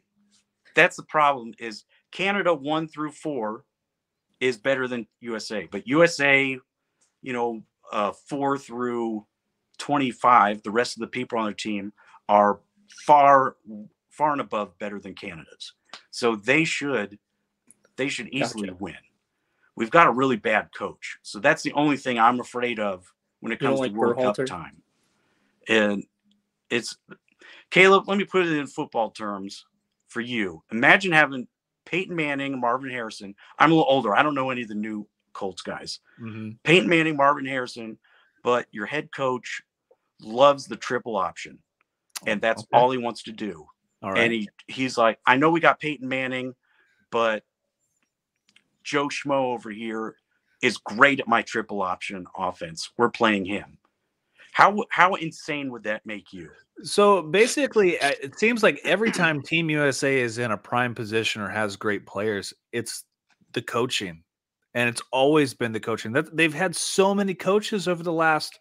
that's the problem is canada one through four is better than usa but usa you know uh four through 25 the rest of the people on their team are far far and above better than canada's. So they should they should easily Gotcha. win. We've got a really bad coach. So that's the only thing i'm afraid of when it comes like to world cup time. And it's Caleb, let me put it in football terms for you. Imagine having Peyton Manning, Marvin Harrison. I'm a little older. I don't know any of the new Colts guys. Mhm. Peyton Manning, Marvin Harrison, but your head coach loves the triple option. And that's Okay. all he wants to do. All right. And he he's like, I know we got Peyton Manning, but Joe Schmo over here is great at my triple option offense. We're playing him. How how insane would that make you? So basically, it seems like every time Team USA is in a prime position or has great players, it's the coaching, and it's always been the coaching. That they've had so many coaches over the last,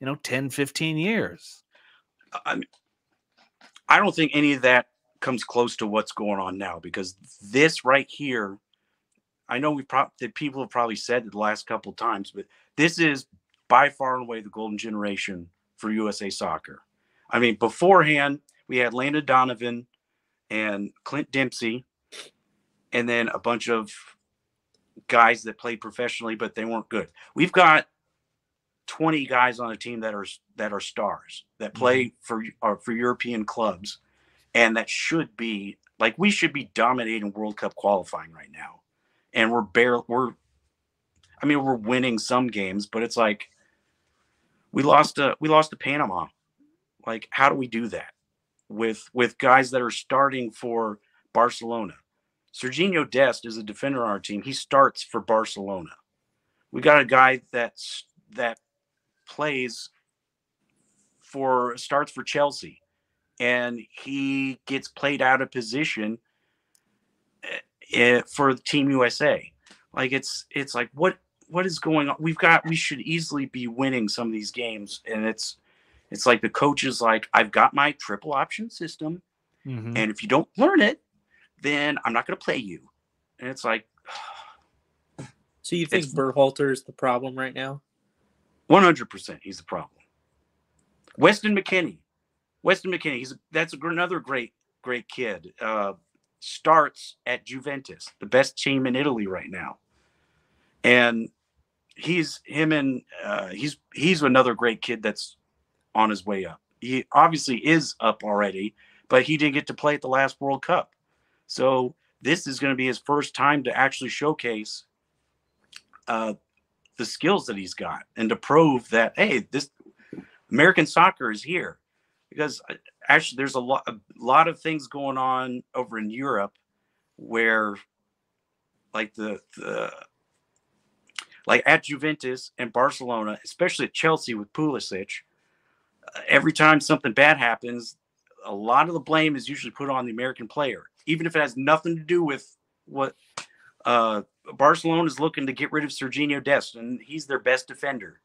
you know, 10, 15 years. I, mean, I don't think any of that comes close to what's going on now because this right here, I know we probably that people have probably said it the last couple of times, but this is by far and away the golden generation for USA soccer. I mean, beforehand we had Landon Donovan and Clint Dempsey, and then a bunch of guys that played professionally, but they weren't good. We've got 20 guys on a team that are that are stars that mm-hmm. play for are for European clubs and that should be like we should be dominating World Cup qualifying right now. And we're barely we're I mean we're winning some games, but it's like we lost to we lost to Panama. Like how do we do that with with guys that are starting for Barcelona? Serginho Dest is a defender on our team. He starts for Barcelona. We got a guy that's that plays for starts for Chelsea and he gets played out of position eh, eh, for Team USA. Like it's it's like what what is going on? We've got we should easily be winning some of these games and it's it's like the coach is like I've got my triple option system Mhm. and if you don't learn it then I'm not going to play you. And it's like So you think It's- Berhalter is the problem right now? 100% he's the problem. Weston McKennie. Weston McKennie, he's that's a, another great great kid. Uh, starts at Juventus, the best team in Italy right now. And he's him and uh, he's he's another great kid that's on his way up. He obviously is up already, but he didn't get to play at the last World Cup. So this is going to be his first time to actually showcase uh, the skills that he's got and to prove that hey this american soccer is here because uh, actually there's a lot a lot of things going on over in europe where like the the like at juventus and barcelona especially at chelsea with pulisic uh, every time something bad happens a lot of the blame is usually put on the american player even if it has nothing to do with what uh Barcelona is looking to get rid of Serginho Dest, and he's their best defender.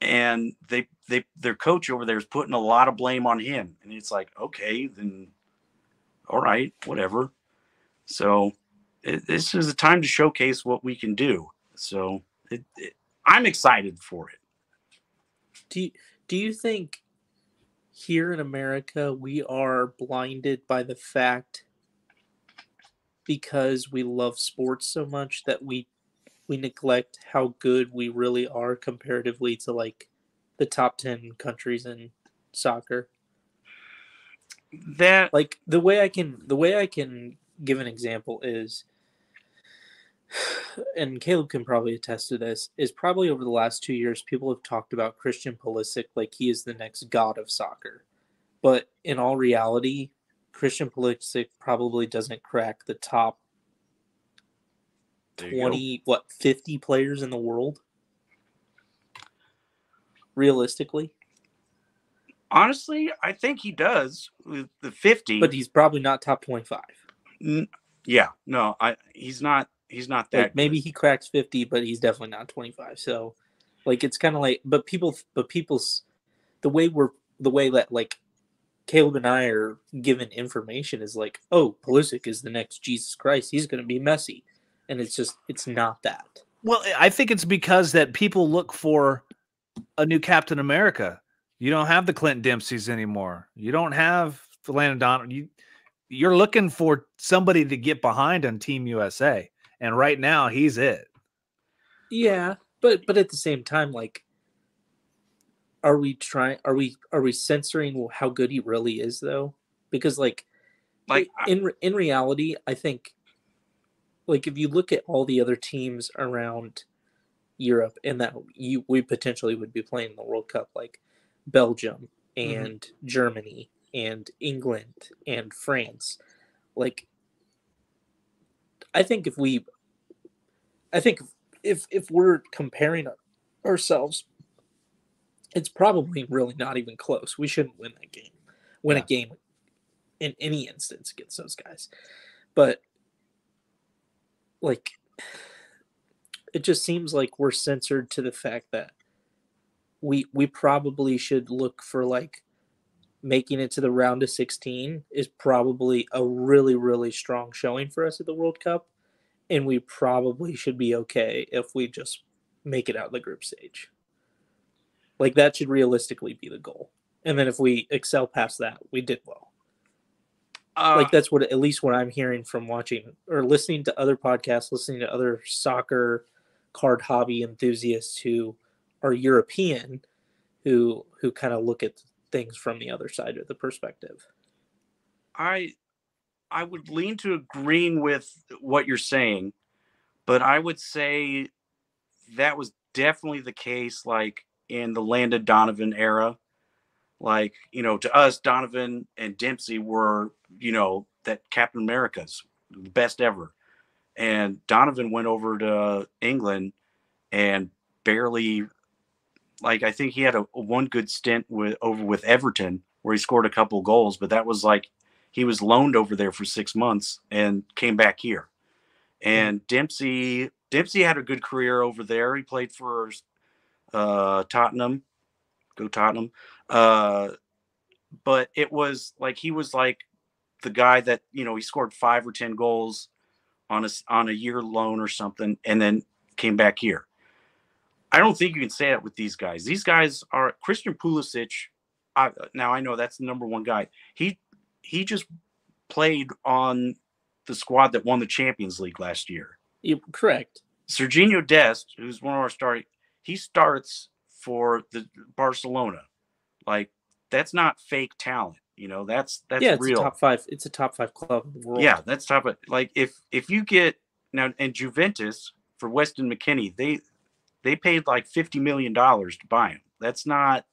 And they they their coach over there is putting a lot of blame on him. And it's like, okay, then all right, whatever. So it, this is a time to showcase what we can do. So it, it, I'm excited for it. Do you, do you think here in America we are blinded by the fact because we love sports so much that we we neglect how good we really are comparatively to like the top 10 countries in soccer That like the way i can the way i can give an example is and caleb can probably attest to this is probably over the last two years people have talked about christian Pulisic like he is the next god of soccer but in all reality christian Pulisic probably doesn't crack the top there you go. 20 what 50 players in the world realistically honestly, I think he does with the 50. but he's probably not top 25 N- yeah, no, I he's not he's not that like maybe he cracks 50 but he's definitely not 25 so like it's kind of like but people but people's the way we're the way that like caleb and i are given information is like oh Pulisic is the next jesus christ he's going to be Messi and it's just it's not that Well, I think it's because that people look for a new Captain America. You don't have the Clint Dempseys anymore. You don't have the Landon Don. You you're looking for somebody to get behind on Team USA, and right now he's it. Yeah, but but at the same time, like, are we trying? Are we are we censoring how good he really is though? Because like, like in in reality, I think, like if you look at all the other teams around Europe and that you we potentially would be playing in the World Cup, like Belgium Mhm. and Germany and England and France, like. I think if we, I think if if we're comparing ourselves, it's probably really not even close. We shouldn't win that game. Win Yeah. a game in any instance against those guys. But like it just seems like we're censored to the fact that we we probably should look for like making it to the round of 16 is probably a really really strong showing for us at the World Cup and we probably should be okay if we just make it out of the group stage. Like that should realistically be the goal. And then if we excel past that, we did well. uh, like that's what at least what I'm hearing from watching or listening to other podcasts, listening to other soccer card hobby enthusiasts who are European who who kind of look at things from the other side of the perspective. I I would lean to agreeing with what you're saying, but I would say that was definitely the case like in the Landon Donovan era. Like, you know, to us, Donovan and Dempsey were, you know, that Captain America's the best ever. And Donovan went over to England and barely like I think he had a, a one good stint with over with Everton where he scored a couple goals, but that was like he was loaned over there for six months and came back here. And Dempsey Dempsey had a good career over there. He played for uh, Tottenham, go Tottenham. Uh, but it was like he was like the guy that you know he scored five or ten goals on a on a year loan or something, and then came back here. I don't think you can say that with these guys. These guys are Christian Pulisic. I, now I know that's the number one guy. He he just played on the squad that won the Champions League last year. You, correct. Serginho Dest, who's one of our starting, he starts for the Barcelona. Like that's not fake talent, you know. That's that's yeah, it's real. a top five. It's a top five club in the world. Yeah, that's top. Of, like if if you get now and Juventus for Weston McKennie, they they paid like fifty million dollars to buy him. That's not.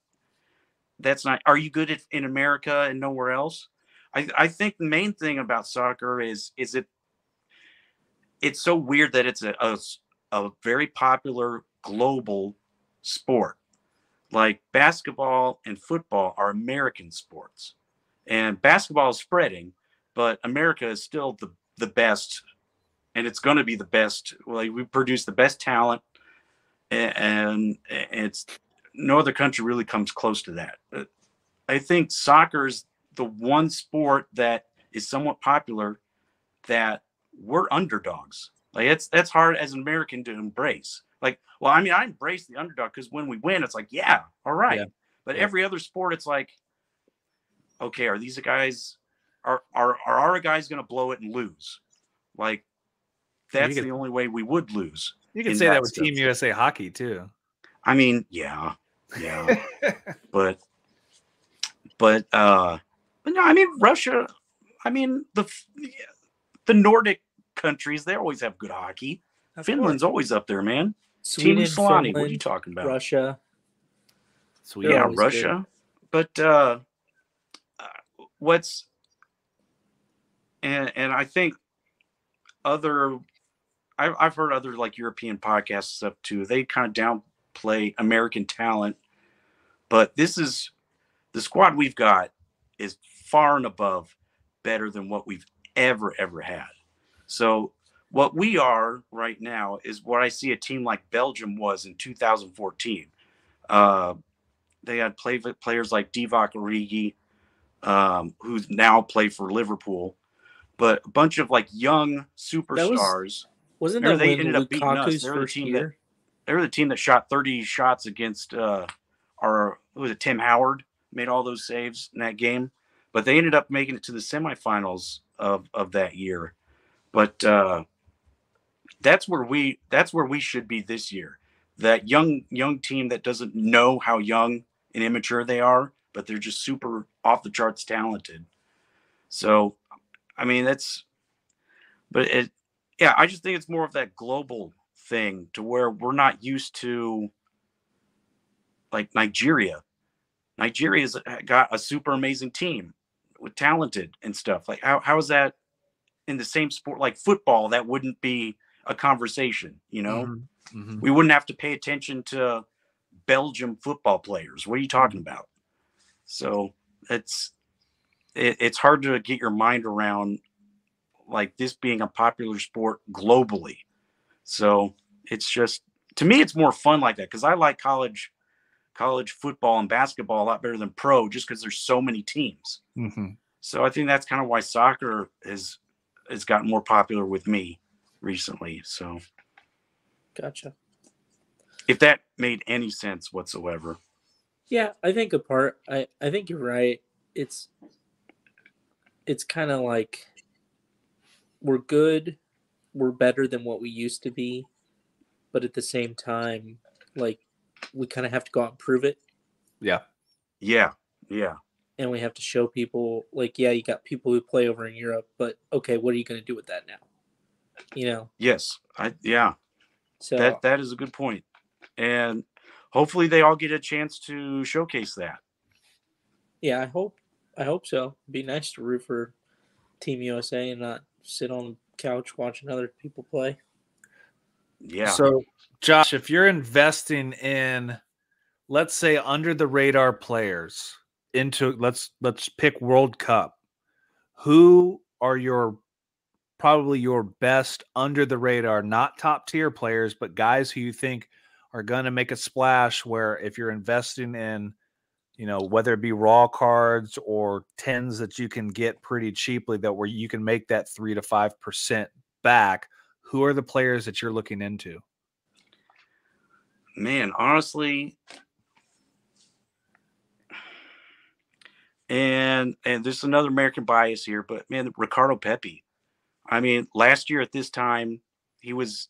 That's not. Are you good at, in America and nowhere else? I I think the main thing about soccer is is it. It's so weird that it's a, a a very popular global sport. Like basketball and football are American sports, and basketball is spreading, but America is still the the best, and it's going to be the best. Like we produce the best talent, and, it's no other country really comes close to that. Uh, I think soccer is the one sport that is somewhat popular that we're underdogs. Like it's that's hard as an American to embrace. Like, well, I mean, I embrace the underdog because when we win, it's like, yeah, all right. Yeah. But Yeah. every other sport, it's like, okay, are these guys are are are our guys going to blow it and lose? Like, that's could- the only way we would lose. You can say that that with Team. USA hockey too. I mean, yeah, yeah, but but uh, but no, I mean Russia. I mean the the Nordic countries, they always have good hockey. Finland's always up there, man. Sweden, Team Solani, what are you talking about? Russia. Sweet. They're yeah, always Russia. But uh, uh, what's and and I think other I've I've heard other like European podcasts stuff too. They kind of downplay American talent, but this is the squad we've got is far and above better than what we've ever ever had. So what we are right now is what I see a team like Belgium was in 2014. Uh, they had play, players like Divock Origi, um, who's now play for Liverpool, but a bunch of like young superstars. Wasn't that they ended up beating us. They're the first team that- They were the team that shot 30 shots against uh, our who was it Tim Howard made all those saves in that game, but they ended up making it to the semifinals of of that year. But uh, that's where we that's where we should be this year. That young young team that doesn't know how young and immature they are, but they're just super off the charts talented. So, I mean, that's, but it, yeah, I just think it's more of that global thing to where we're not used to like Nigeria. Nigeria's got a super amazing team with talented and stuff. Like how how is that in the same sport like football that wouldn't be a conversation, you know? Mhm. Mhm. We wouldn't have to pay attention to Belgium football players. What are you talking about? So it's it, it's hard to get your mind around like this being a popular sport globally. So it's just to me it's more fun like that because I like college college football and basketball a lot better than pro just because there's so many teams. Mhm. So I think that's kind of why soccer has has gotten more popular with me recently. So Gotcha. if that made any sense whatsoever. Yeah, I think apart. I I think you're right. It's it's kind of like we're good, we're better than what we used to be, but at the same time, like we kind of have to go out and prove it, Yeah. Yeah, yeah, and we have to show people. Like, yeah, you got people who play over in Europe, but okay, what are you going to do with that now? You know, yes, I yeah. so That that is a good point, and hopefully they all get a chance to showcase that. yeah, I hope I hope so. It'd be nice to root for Team USA and not sit on the couch watching other people play. Yeah, So, Josh, if you're investing in, let's say, under the radar players into let's let's pick World Cup, who are your probably your best under the radar, not top tier players, but guys who you think are going to make a splash? Where if you're investing in, you know, whether it be raw cards or tens that you can get pretty cheaply, that where you can make that three to five percent back who are the players that you're looking into? man, honestly, and and there's another American bias here, but man, Ricardo Pepi. I mean, last year at this time, he was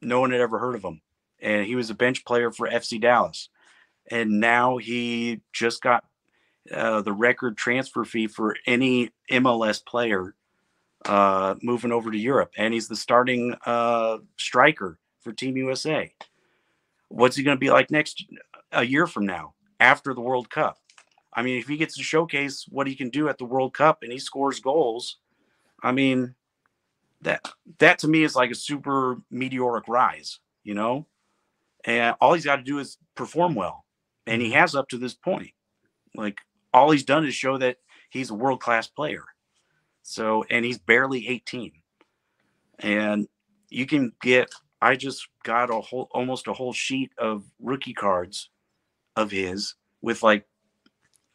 no one had ever heard of him, and he was a bench player for FC Dallas, and now he just got uh, the record transfer fee for any MLS player uh, moving over to Europe, and he's the starting uh, striker for Team USA. What's he going to be like next a year from now after the World Cup? I mean, if he gets to showcase what he can do at the World Cup and he scores goals, I mean, that that to me is like a super meteoric rise, you know. And all he's got to do is perform well, and he has up to this point. Like all he's done is show that he's a world class player. So, and he's barely 18, and you can get. I just got a whole, almost a whole sheet of rookie cards of his with like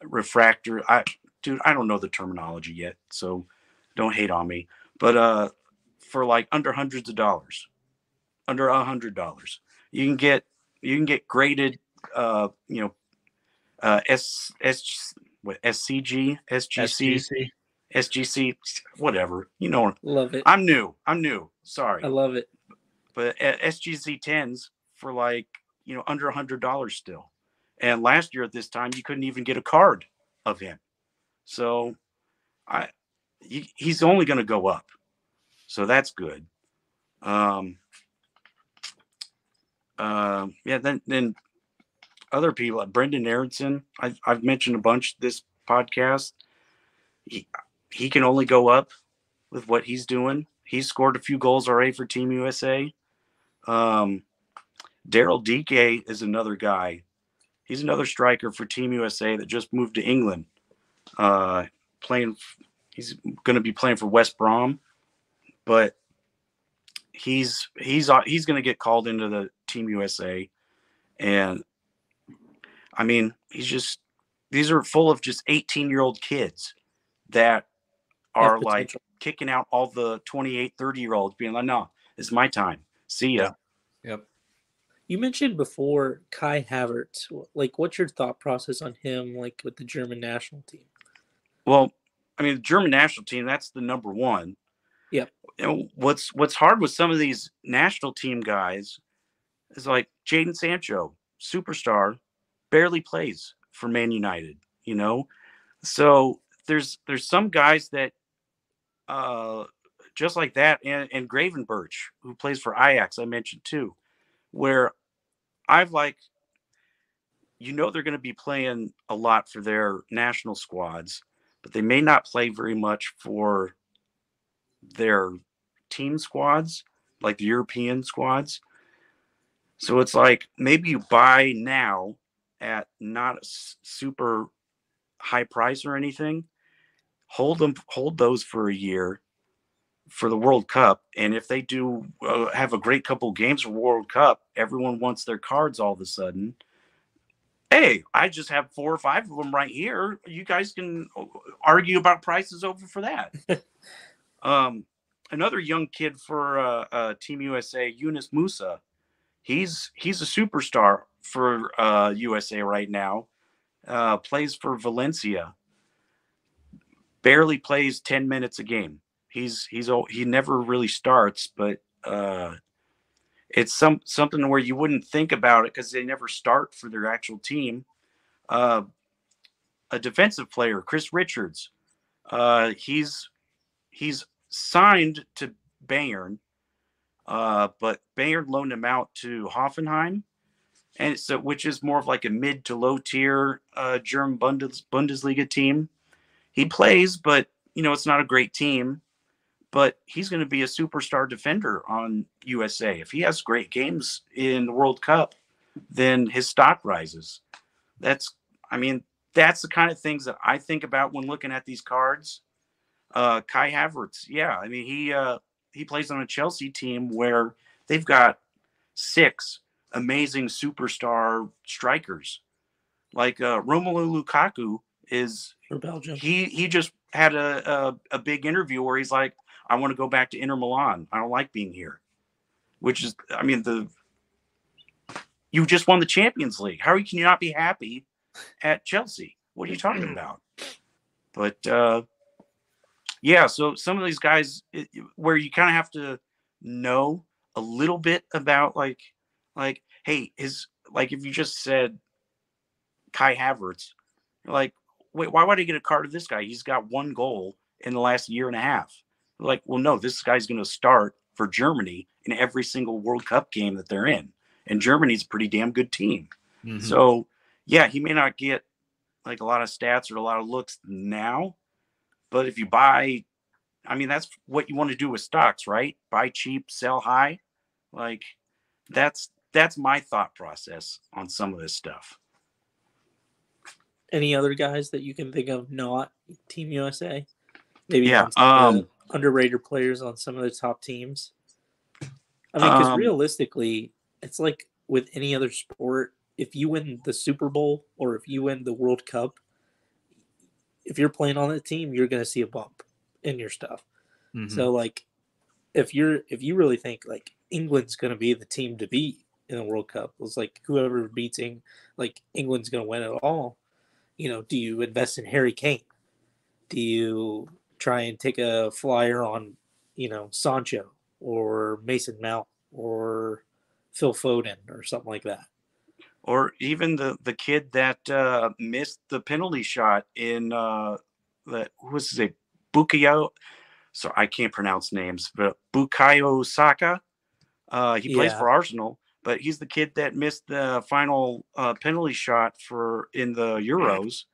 refractor. I, dude, I don't know the terminology yet, so don't hate on me. But uh, for like under hundreds of dollars, under a hundred dollars. You can get you can get graded, uh, you know, uh, S S what SCG SGC SGC. SGC whatever. You know, Love it. I'm new. I'm new. Sorry, I love it. but uh, SGC tens for like you know under a hundred dollars still. And last year at this time, you couldn't even get a card of him. So, I he, he's only going to go up. So that's good. Um. Uh, yeah. Then then other people, Brenden Aaronson. I've I've mentioned a bunch this podcast. He he can only go up with what he's doing. He's scored a few goals already for Team USA. Um, Daryl Dike is another guy. He's another striker for Team USA that just moved to England. Uh, playing, he's going to be playing for West Brom, but he's he's uh, he's going to get called into the Team USA, and I mean he's just these are full of just 18 year old kids that are like potential. kicking out all the 28 30 year olds being like no it's my time see ya Yep. You mentioned before Kai Havertz. Like, what's your thought process on him, like with the German national team? well i mean the german national team that's the number one Yep. you know, what's what's hard with some of these national team guys is like Jadon Sancho superstar barely plays for man united you know? So there's there's some guys that uh just like that and and gravenberch who plays for ajax i mentioned too where i've like you know they're going to be playing a lot for their national squads but they may not play very much for their team squads like the european squads. So it's like maybe you buy now at not a super high price or anything hold them hold those for a year for the world cup and if they do uh, have a great couple games for world cup everyone wants their cards all of a sudden. Hey i just have four or five of them right here. You guys can uh, argue about prices over for that. Um another young kid for uh, uh team usa Yunus Musah he's he's a superstar for uh usa right now. Uh plays for valencia. Barely plays 10 minutes a game. He's he's he never really starts but uh it's some something where you wouldn't think about it because they never start for their actual team. Uh a defensive player chris richards. Uh he's he's signed to bayern uh but bayern loaned him out to hoffenheim and so which is more of like a mid to low tier uh german Bundes, bundesliga team he plays but you know it's not a great team but he's going to be a superstar defender on USA. If he has great games in the World Cup, then his stock rises. That's, I mean, that's the kind of things that I think about when looking at these cards. Uh, Kai Havertz, yeah, I mean, he uh, he plays on a Chelsea team where they've got six amazing superstar strikers. Like uh, Romelu Lukaku is For Belgium. he he just had a, a a big interview where he's like, I want to go back to Inter Milan. I don't like being here. Which is, I mean, the you just won the Champions League. How can you not be happy at Chelsea? What are you talking about? But uh, yeah, so some of these guys, it, where you kind of have to know a little bit about, like, like, hey, is like if you just said Kai Havertz, like, wait, why would I get a card of this guy? He's got one goal in the last year and a half. Like, well, no, this guy's going to start for Germany in every single World Cup game that they're in. And Germany's a pretty damn good team. Mhm. So, yeah, he may not get like a lot of stats or a lot of looks now, but if you buy, I mean, that's what you want to do with stocks, right? Buy cheap, sell high. Like, that's that's my thought process on some of this stuff. Any other guys that you can think of not Team USA? Maybe Yeah, on some of the um, underrated players on some of the top teams. I mean, because Um, realistically, it's like with any other sport. If you win the Super Bowl or if you win the World Cup, if you're playing on the team, you're going to see a bump in your stuff. Mhm. So, like, if you're if you really think like England's going to be the team to beat in the World Cup, it's like whoever beats Eng, like England's going to win it all. You know, do you invest in Harry Kane? Do you try and take a flyer on, you know, Sancho or Mason Mount or Phil Foden or something like that? Or even the the kid that uh, missed the penalty shot in uh, the was name? Bukayo. So I can't pronounce names, but Bukayo Saka. Uh, he plays Yeah. for Arsenal, but he's the kid that missed the final uh, penalty shot for in the Euros.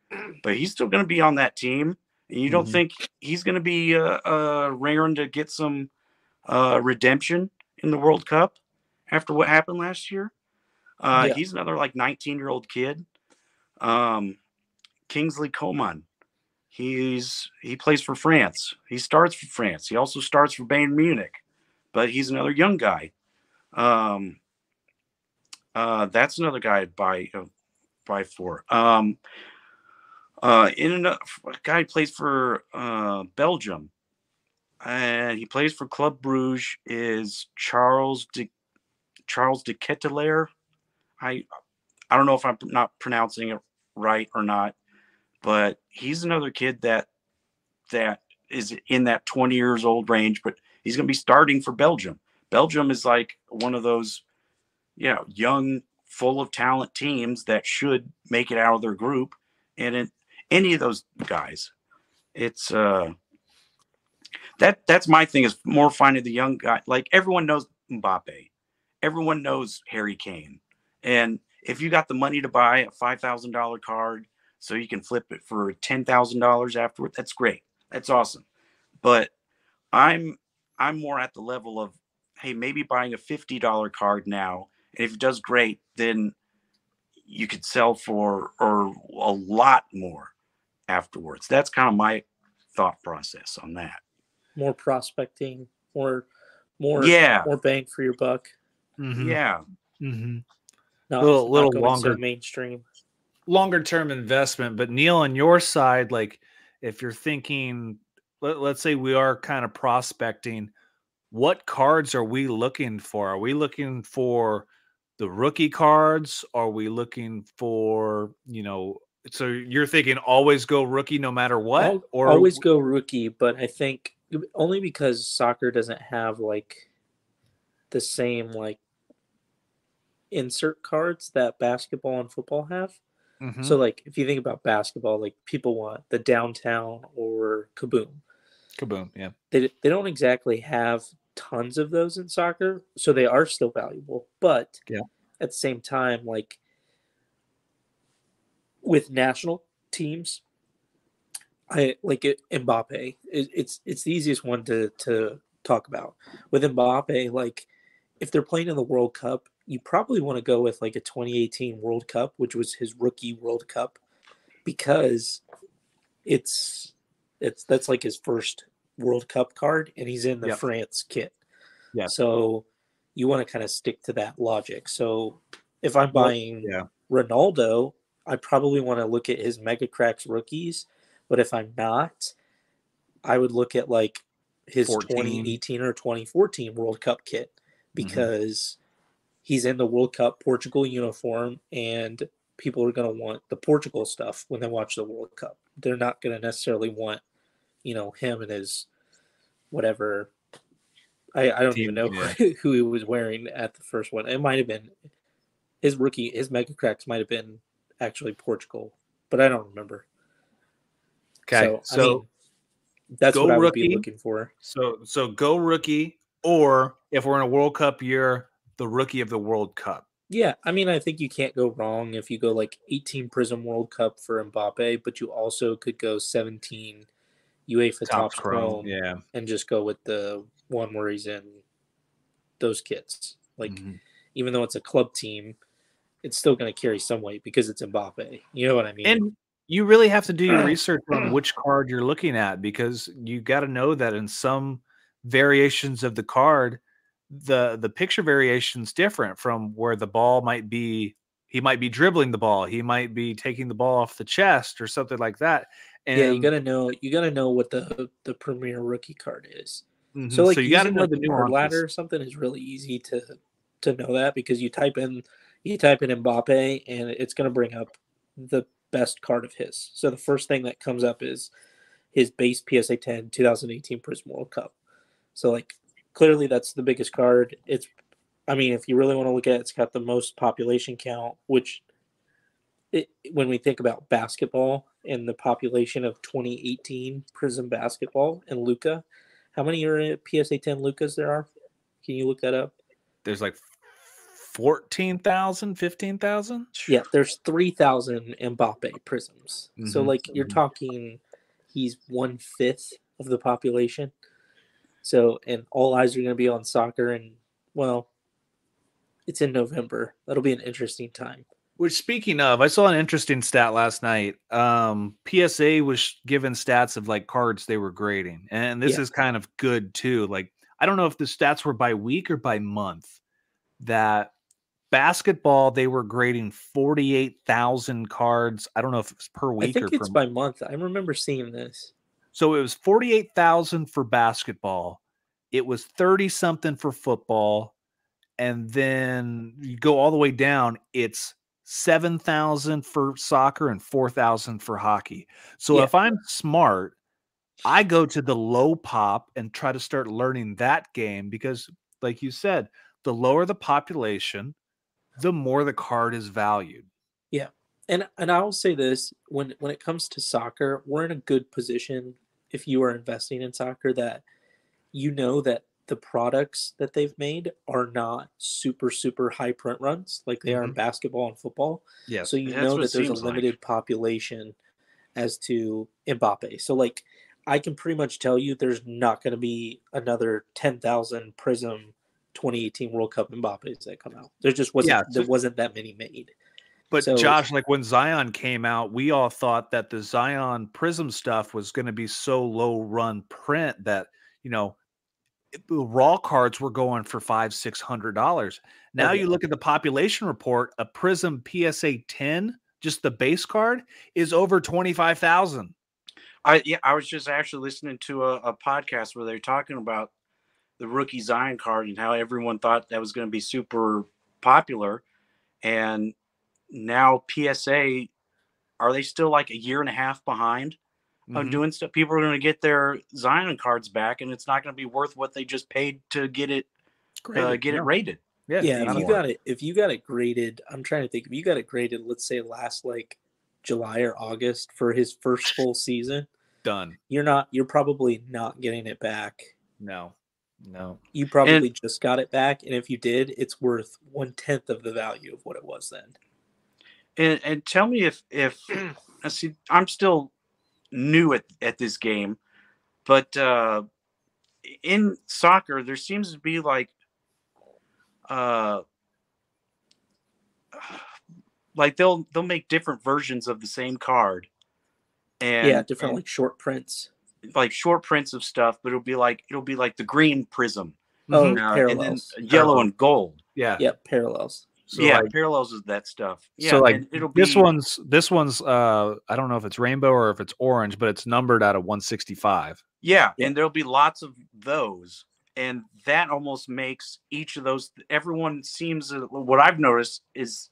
But he's still going to be on that team. And you don't Mhm. think he's going to be uh, uh, raring to get some uh, redemption in the World Cup after what happened last year? Uh, Yeah. He's another like 19 year old kid. Um, Kingsley Coman. He's he plays for France. He starts for France. He also starts for Bayern Munich, but he's another young guy. Um, uh, that's another guy buy uh, buy for. Um, uh, in a guy plays for uh, Belgium, and he plays for Club Bruges. Is Charles de Charles de Ketelaere? I I don't know if I'm not pronouncing it right or not, but he's another kid that that is in that 20 years old range, but he's going to be starting for Belgium. Belgium is like one of those, you know, young, full of talent teams that should make it out of their group. And in any of those guys, it's uh that that's my thing is more finding the young guy. Like everyone knows Mbappe, everyone knows Harry Kane, and if you got the money to buy a five thousand dollar card so you can flip it for ten thousand dollars afterward, that's great. That's awesome. But I'm I'm more at the level of hey, maybe buying a fifty dollar card now, and if it does great, then you could sell for or a lot more afterwards. That's kind of my thought process on that. More prospecting, more more Yeah, more bang for your buck. Mhm. yeah. Mhm. Not, Little- little going so longer. mainstream. longer term investment. But Neil, on your side, like if you're thinking, let, let's say we are kind of prospecting, what cards are we looking for? Are we looking for the rookie cards? Are we looking for, you know, so you're thinking always go rookie no matter what? Al- or always go rookie, but I think only because soccer doesn't have like the same like insert cards that basketball and football have. Mhm. So like if you think about basketball, like people want the downtown or kaboom. kaboom. Yeah. They they don't exactly have tons of those in soccer, so they are still valuable. But Yeah. at the same time, like with national teams, I like it. Mbappe, it, it's it's the easiest one to to talk about. With Mbappe, like if they're playing in the World Cup, you probably want to go with like a 2018 World Cup, which was his rookie World Cup, because it's it's that's like his first World Cup card, and he's in the Yep. France kit. Yeah. So you want to kind of stick to that logic. So if I'm buying yeah. Ronaldo, I probably want to look at his Mega Cracks rookies. But if I'm not, I would look at like his 14. 2018 or 2014 World Cup kit Mm-hmm. because he's in the World Cup Portugal uniform and people are going to want the Portugal stuff when they watch the World Cup. They're not going to necessarily want, you know, him and his whatever. I, I don't Team, even know yeah. who he was wearing at the first one. It might have been his rookie, his Mega Cracks might have been actually Portugal, but I don't remember. Okay. So, So, I mean, that's what I would rookie. be looking for. so so go rookie, or if we're in a World Cup year, the rookie of the World Cup. Yeah, I mean, I think you can't go wrong if you go like 18 Prizm World Cup for Mbappe, but you also could go 17 UEFA Topps Chrome Yeah. and just go with the one where he's in those kits. Like, Mhm. even though it's a club team, it's still going to carry some weight because it's Mbappe. You know what I mean? And you really have to do your research on which card you're looking at because you got to know that in some variations of the card, the the picture variation's different from where the ball might be. He might be dribbling the ball. He might be taking the ball off the chest or something like that. And yeah, you got to know you got to know what the the premier rookie card is. Mhm. So like you gotta know the newer ladder or something is really easy to to know that because you type in you type in Mbappe and it's going to bring up the best card of his. So the first thing that comes up is his base PSA 10 2018 Prizm World Cup. So like clearly that's the biggest card. It's I mean if you really want to look at it, it's got the most population count which it, when we think about basketball and the population of 2018 Prizm basketball and Luka, how many are PSA 10 Lukas there are? Can you look that up? There's like 14,000, 15,000? Yeah, there's 3,000 Mbappe prizms. So, Mhm, like, you're mhm. talking he's one fifth of the population. So, and all eyes are going to be on soccer. And, well, it's in November. That'll be an interesting time. Which, speaking of, I saw an interesting stat last night. Um, PSA was given stats of like cards they were grading, and this Yeah. is kind of good too. Like, I don't know if the stats were by week or by month. That basketball they were grading forty-eight thousand cards. I don't know if it's per week I think or it's per by month. I remember seeing this. So it was 48,000 for basketball. It was 30 something for football. And then you go all the way down, it's 7,000 for soccer and 4,000 for hockey. So Yeah. if I'm smart, I go to the low pop and try to start learning that game because, like you said, the lower the population, the more the card is valued. And and I will say this when when it comes to soccer, we're in a good position if you are investing in soccer that you know that the products that they've made are not super super high print runs like they are in basketball and football. Yes. So you know that there's a seems like. limited population as to Mbappe. So like I can pretty much tell you there's not going to be another 10,000 Prizm 2018 World Cup Mbappe's that come out. There just wasn't Yeah, so- there wasn't that many made. But So- Josh, like when Zion came out, we all thought that the Zion Prizm stuff was going to be so low run print that you know the raw cards were going for five six hundred dollars. Oh, now yeah. you look at the population report, a Prizm PSA ten, just the base card, is over twenty five thousand. I yeah, I was just actually listening to a, a podcast where they're talking about the rookie Zion card and how everyone thought that was going to be super popular, and now PSA are they still like a year and a half behind on Mhm. doing stuff? People are going to get their Zion cards back, and it's not going to be worth what they just paid to get it uh, get yeah. it rated. Yeah, yeah, if you got it, if you got it graded, I'm trying to think. If you got it graded, let's say last like July or August for his first full season, done. you're not. You're probably not getting it back. No, no. You probably just got it back, and if you did, it's worth one tenth of the value of what it was then. And, and tell me if if I see I'm still new at, at this game, but uh, in soccer there seems to be like uh like they'll they'll make different versions of the same card and yeah, different and, like short prints. like short prints of stuff but it'll be like it'll be like the green prism Oh, Mhm. uh, and then parallels. yellow and gold yeah. Yeah, parallels. So, yeah like, parallels of that stuff yeah so like it'll be this one's this one's uh I don't know if it's rainbow or if it's orange, but it's numbered out of 165. Yeah, and there'll be lots of those, and that almost makes each of those. Everyone seems what I've noticed is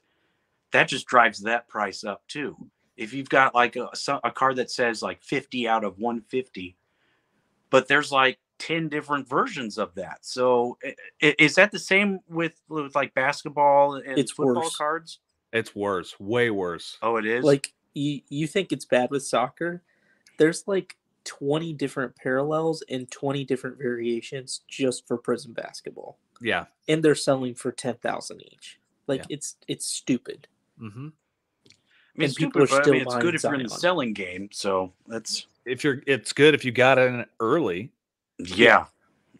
that just drives that price up too. If you've got like a a card that says like fifty out of one fifty, but there's like ten different versions of that. So i- i- is that the same with with like basketball and It's football worse. cards? It's worse, way worse. Oh, it is. Like you, you think it's bad with soccer? There's like 20 different parallels and 20 different variations just for Prizm basketball. Yeah. and they're selling for ten thousand each. Like Yeah. it's it's stupid. Mm-hmm. I mean, and it's people are stupid, but I mean, it's good if you're in the selling game. So that's If you're, it's good if you got in early. Yeah,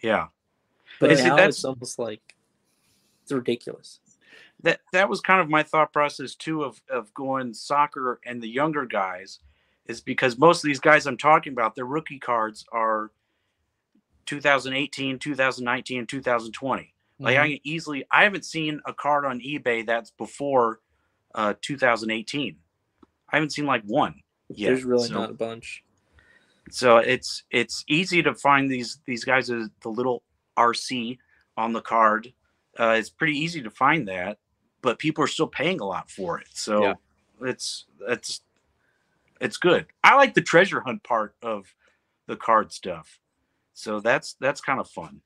yeah. But see, now that's- it's almost like it's ridiculous. that that was kind of my thought process too of of going soccer and the younger guys is because most of these guys I'm talking about their rookie cards are 2018, 2019, and 2020. Like Mm-hmm. I can easily I haven't seen a card on eBay that's before uh 2018. I haven't seen like one yet. There's really so- not a bunch. So it's it's easy to find these these guys as the little RC on the card. Uh, it's pretty easy to find that, but people are still paying a lot for it. So Yeah. it's it's it's good. I like the treasure hunt part of the card stuff. So that's that's kind of fun.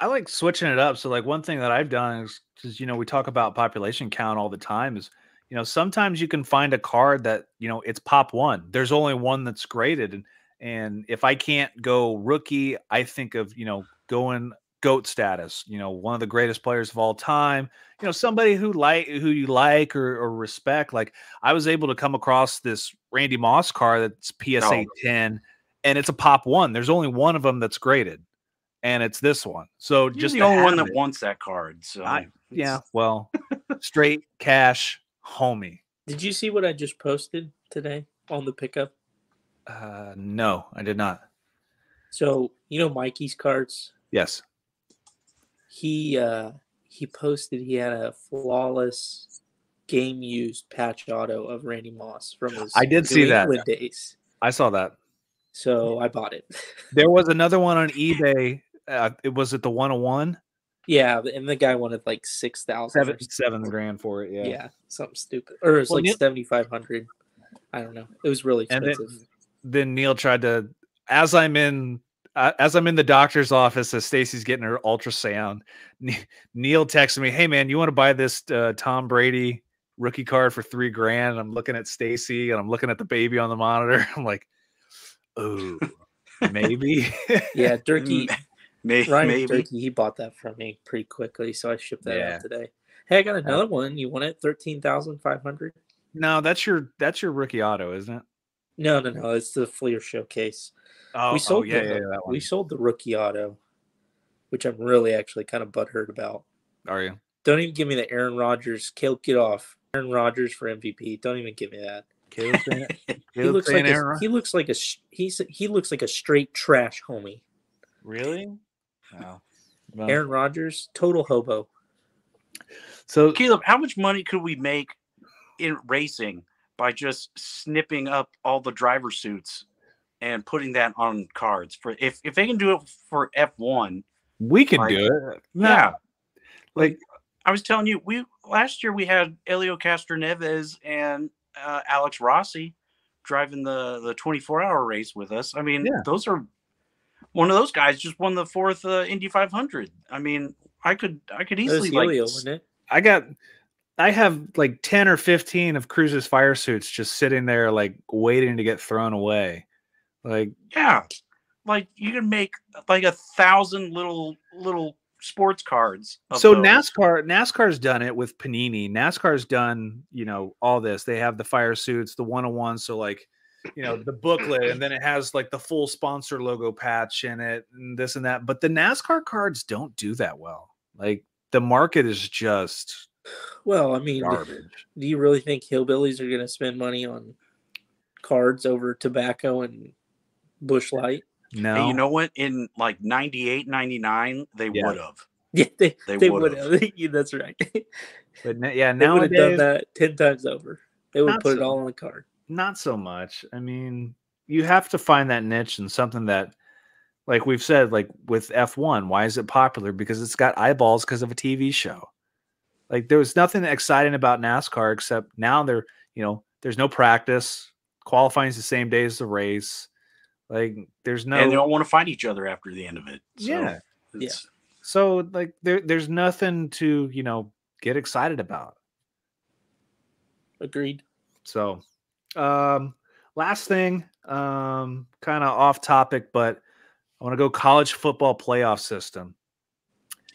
I like switching it up. So, like, one thing that I've done is because, you know, we talk about population count all the time is, you know, sometimes you can find a card that, you know, it's pop one. There's only one that's graded. And, and if I can't go rookie, I think of, you know, going goat status, you know, one of the greatest players of all time, you know, somebody who like, who you like or, or respect. Like, I was able to come across this Randy Moss card that's PSA Oh. 10 and it's a pop one. There's only one of them that's graded and it's this one. So You're just the only one that it- wants that card. So I- yeah, well, straight cash, homie. Did you see what I just posted today on the pickup? Uh, no, I did not. So you know Mikey's cards. Yes, He uh he posted he had a flawless game used patch auto of Randy Moss from his I did New see that. Days. I saw that. So I bought it. There was another one on eBay. Uh, it was at the 101, yeah, and the guy wanted like six thousand. seven seven grand for it. Yeah. Yeah. something stupid, or it's Well, like Neil- seventy five hundred. I don't know. It was really And then- Then Neil tried to, as I'm in, uh, as I'm in the doctor's office, as Stacy's getting her ultrasound, Neil texted me, "Hey man, you want to buy this uh, Tom Brady rookie card for three grand?" And I'm looking at Stacy and I'm looking at the baby on the monitor. I'm like, "Oh, maybe." yeah, Durkee. May- Ryan maybe. Durkee, he bought that from me pretty quickly, so I shipped that Yeah. out today. Hey, I got another one. You want it? Thirteen thousand five hundred. No, that's your that's your rookie auto, isn't it? No, no, no. It's the Fleer showcase. Oh, we oh, sold yeah, the, yeah, yeah, that one. We sold the rookie auto, which I'm really actually kind of butthurt about. Are you? Don't even give me the Aaron Rodgers. Caleb, get off. Aaron Rodgers for MVP. Don't even give me that. Caleb saying, He looks like a, Rod- he looks like a sh- he's he looks like a straight trash homie. really? Wow. Well, Aaron Rodgers, total hobo. so Caleb, how much money could we make in racing by just snipping up all the driver suits and putting that on cards? For if if they can do it for F one, we can like- do it. No, yeah. like I was telling you, we last year we had Helio Castroneves and uh, Alex Rossi driving the the 24 hour race with us. I mean, Yeah. those are one of those guys just won the fourth uh, Indy 500. I mean, I could I could easily like Helio, s- wasn't it? I got I have like 10 or 15 of Cruz's fire suits just sitting there like waiting to get thrown away. Like Yeah, like you can make like a thousand little little sports cards. so those. NASCAR NASCAR's done it with Panini. NASCAR's done, you know, all this. They have the fire suits, the 101 so like you know, the booklet and then it has like the full sponsor logo patch in it and this and that. But the NASCAR cards don't do that well. Like the market is just Well, I mean, garbage. do you really think hillbillies are going to spend money on cards over tobacco and Busch Light? No. And you know what? In like 98, 99, they Yeah. would have. Yeah, they, They they, would would've. Yeah, That's right. they but na- yeah, would have done that 10 times over. They would Not put it all on the card. Not so much. I mean, you have to find that niche and something that, like we've said, like with F1, why is it popular? Because it's got eyeballs because of a TV show. Like there was nothing exciting about NASCAR except now they're, you know, there's no practice. Qualifying is the same day as the race. Like there's no and they don't want to fight each other after the end of it. So Yeah. it's- so like there there's nothing to, you know, get excited about. Agreed. So, um, last thing, um, kind of off topic, but I want to go college football playoff system.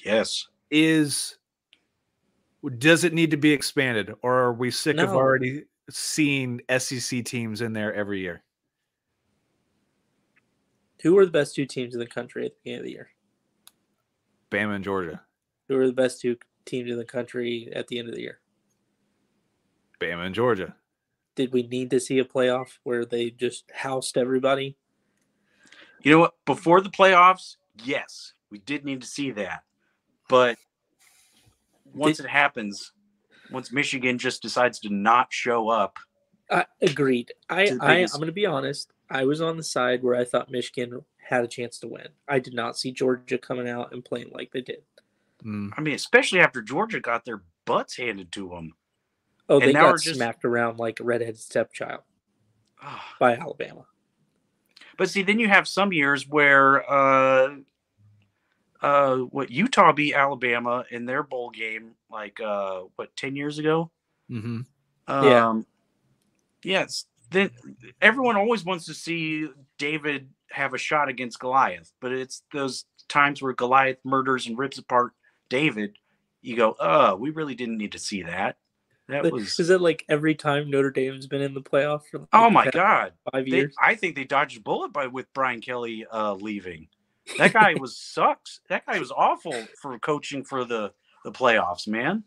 Yes. Is does it need to be expanded, or are we sick of already seeing SEC teams in there every year? Who are the best two teams in the country at the beginning of the year? Bama and Georgia. Who are the best two teams in the country at the end of the year? Bama and Georgia. Did we need to see a playoff where they just housed everybody? You know what? Before the playoffs, yes, we did need to see that. But once Did- it happens, once Michigan just decides to not show up, I agreed. I, To the I I'm going to be honest. I was on the side where I thought Michigan had a chance to win. I did not see Georgia coming out and playing like they did. Mm. I mean, especially after Georgia got their butts handed to them. Oh, And they now we're got just- smacked around like a redheaded stepchild by Alabama. But see, then you have some years where uh, uh, what Utah beat Alabama in their bowl game, like uh, what ten years ago. hmm Yeah. Um, yes. Then everyone always wants to see David have a shot against Goliath, but it's those times where Goliath murders and rips apart David. You go, oh, we really didn't need to see that. That But was. Is it like every time Notre Dame's been in the playoff for like Oh my God! five They, years? I think they dodged a bullet by with Brian Kelly uh, leaving. That guy was sucks. That guy was awful for coaching for the the playoffs, man.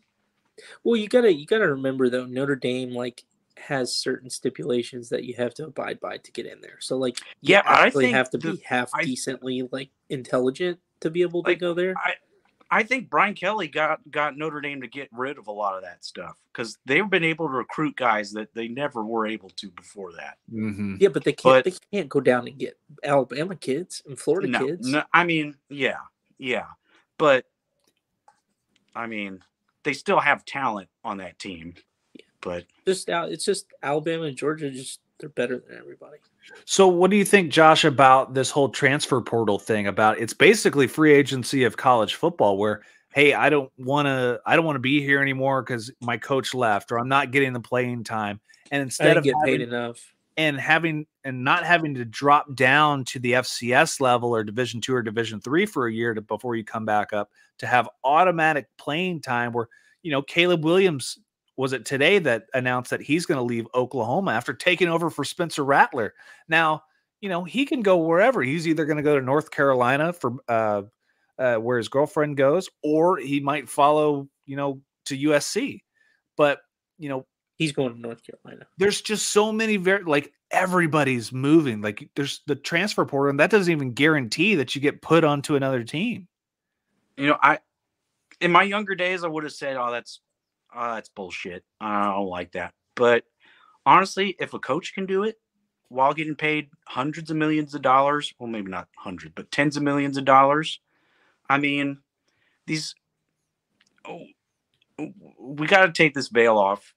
Well, you gotta you gotta remember though, Notre Dame like has certain stipulations that you have to abide by to get in there. So like Yeah, I think have to the- be half I- decently like intelligent to be able to Like, go there. I think Brian Kelly got got Notre Dame to get rid of a lot of that stuff because they've been able to recruit guys that they never were able to before that. hmm Yeah, but they can't But- they can't go down and get Alabama kids and Florida No, kids. no, I mean, yeah, yeah, but I mean, they still have talent on that team. Yeah. But Just it's just Alabama and Georgia just they're better than everybody. So, what do you think, Josh, about this whole transfer portal thing? About it's basically free agency of college football, where hey, I don't want to, I don't want to be here anymore because my coach left, or I'm not getting the playing time, and instead of get paid enough. and having and not having to drop down to the FCS level or Division two or Division three for a year to, before you come back up to have automatic playing time. Where you know Caleb Williams was it today that announced that he's going to leave Oklahoma after taking over for Spencer Rattler. Now you know he can go wherever. He's either going to go to North Carolina for uh, uh, where his girlfriend goes, or he might follow you know to USC. But you know He's going to North Carolina. there's just so many very like everybody's moving. Like there's the transfer portal, and that doesn't even guarantee that you get put onto another team. you know, I in my younger days I would have said, "Oh, that's uh, that's bullshit. I don't like that." But honestly, if a coach can do it while getting paid hundreds of millions of dollars, well, maybe not hundred, but tens of millions of dollars, I mean, these oh, we got to take this veil off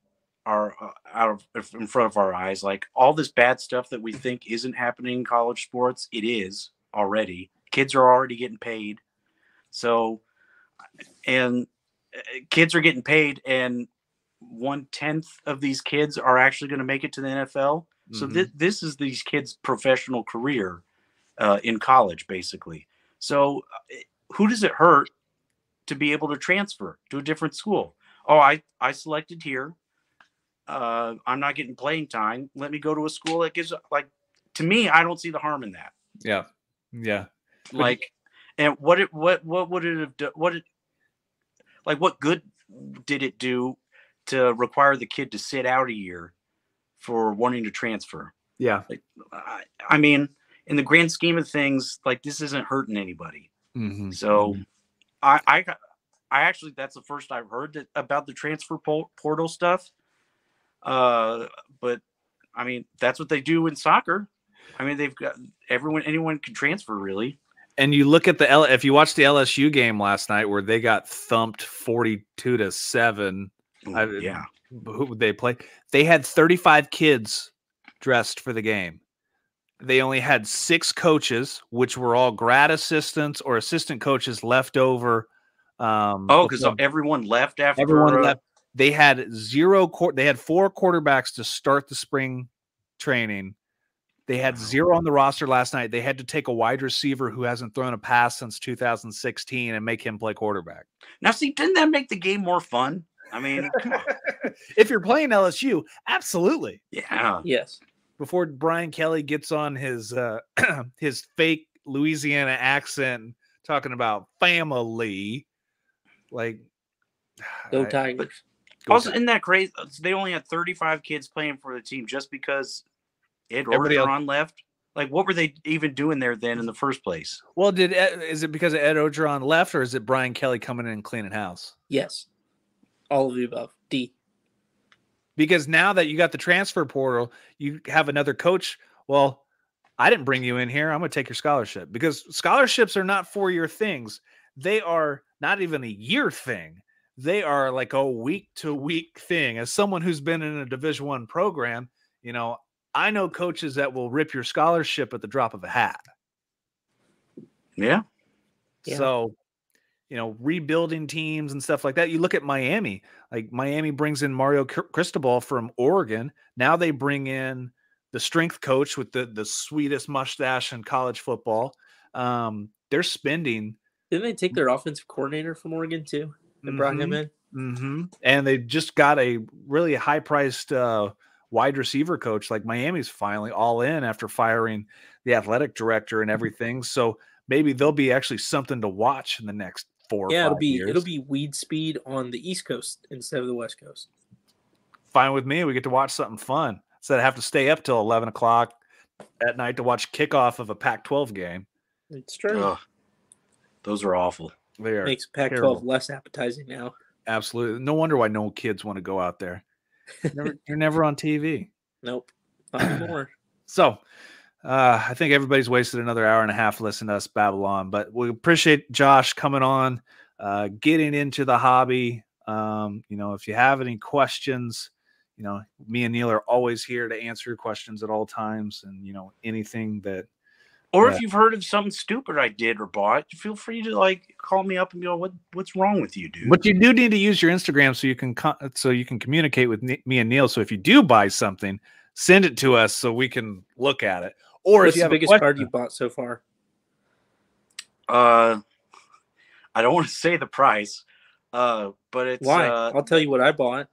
our uh, out of in front of our eyes. Like all this bad stuff that we think isn't happening in college sports, it is already. Kids are already getting paid, so and kids are getting paid, and one tenth of these kids are actually going to make it to the NFL. So Mhm. thi- this is these kids' professional career uh, in college, basically. So uh, who does it hurt to be able to transfer to a different school? Oh, I I selected here. Uh, I'm not getting playing time. Let me go to a school that gives like to me. I don't see the harm in that. yeah, yeah. Like, and what it what what would it have done? What it like? What good did it do to require the kid to sit out a year for wanting to transfer? Yeah. I, I mean, in the grand scheme of things, like this isn't hurting anybody. Mm-hmm. So, I, I, I actually that's the first I've heard that about the transfer po- portal stuff. Uh, but I mean, that's what they do in soccer. I mean, they've got everyone, anyone can transfer really. And you look at the L. If you watched the LSU game last night, where they got thumped forty-two to seven, I- yeah, who would they play? They had 35 kids dressed for the game. They only had six coaches, which were all grad assistants or assistant coaches left over. Um, Oh, because everyone left after. everyone uh, left. They had zero. Quar- they had four quarterbacks to start the spring training. They had zero on the roster last night. They had to take a wide receiver who hasn't thrown a pass since 2016 and make him play quarterback. Now, see, didn't that make the game more fun? I mean, come on. if you're playing LSU, absolutely. yeah. Yes. before Brian Kelly gets on his uh his fake Louisiana accent talking about family like Go I- Tigers. go Also, Tigers. isn't that crazy? They only had 35 kids playing for the team just because Ed Everybody else- left. Like, what were they even doing there then in the first place? well did Ed, is it because Ed Orgeron left or is it Brian Kelly coming in and cleaning house Yes. All of the above. D. because now that you got the transfer portal you have another coach well I didn't bring you in here. I'm going to take your scholarship because scholarships are not four year things. They are not even a year thing. They are like a week to week thing. As someone who's been in a Division One program, you know, I know coaches that will rip your scholarship at the drop of a hat. Yeah. Yeah. So, you know, rebuilding teams and stuff like that. You look at Miami, like Miami brings in Mario Cr- Cristobal from Oregon. Now they bring in the strength coach with the the sweetest mustache in college football. Um, they're spending, Didn't they take their offensive coordinator from Oregon too? And brought him in. hmm and they just got a really high priced uh, wide receiver coach. Like Miami's finally all in after firing the athletic director and mm-hmm. everything. So maybe there'll be actually something to watch in the next four. or Yeah, it'll be years. it'll be weed speed on the East Coast instead of the West Coast. fine with me. We get to watch something fun instead of have to stay up till eleven o'clock at night to watch kickoff of a Pac-12 game. It's true. Ugh. Those are awful. They are Makes Pac-12 terrible. less appetizing now. absolutely no wonder why no kids want to go out there. Never, you're never on TV. Nope, not anymore. So uh, I think everybody's wasted another hour and a half listening to us Babylon, but we appreciate Josh coming on, uh, getting into the hobby. Um, you know, if you have any questions, you know, me and Neil are always here to answer your questions at all times, and you know, anything that Or Yeah. if you've heard of something stupid I did or bought, feel free to like call me up and go, "What what's wrong with you, dude?" But you do need to use your Instagram so you can co- so you can communicate with Ne- me and Neil. So if you do buy something, send it to us so we can look at it. Or if you the have biggest card you bought so far? Uh, I don't want to say the price, uh, but it's Why? Uh, I'll tell you what I bought,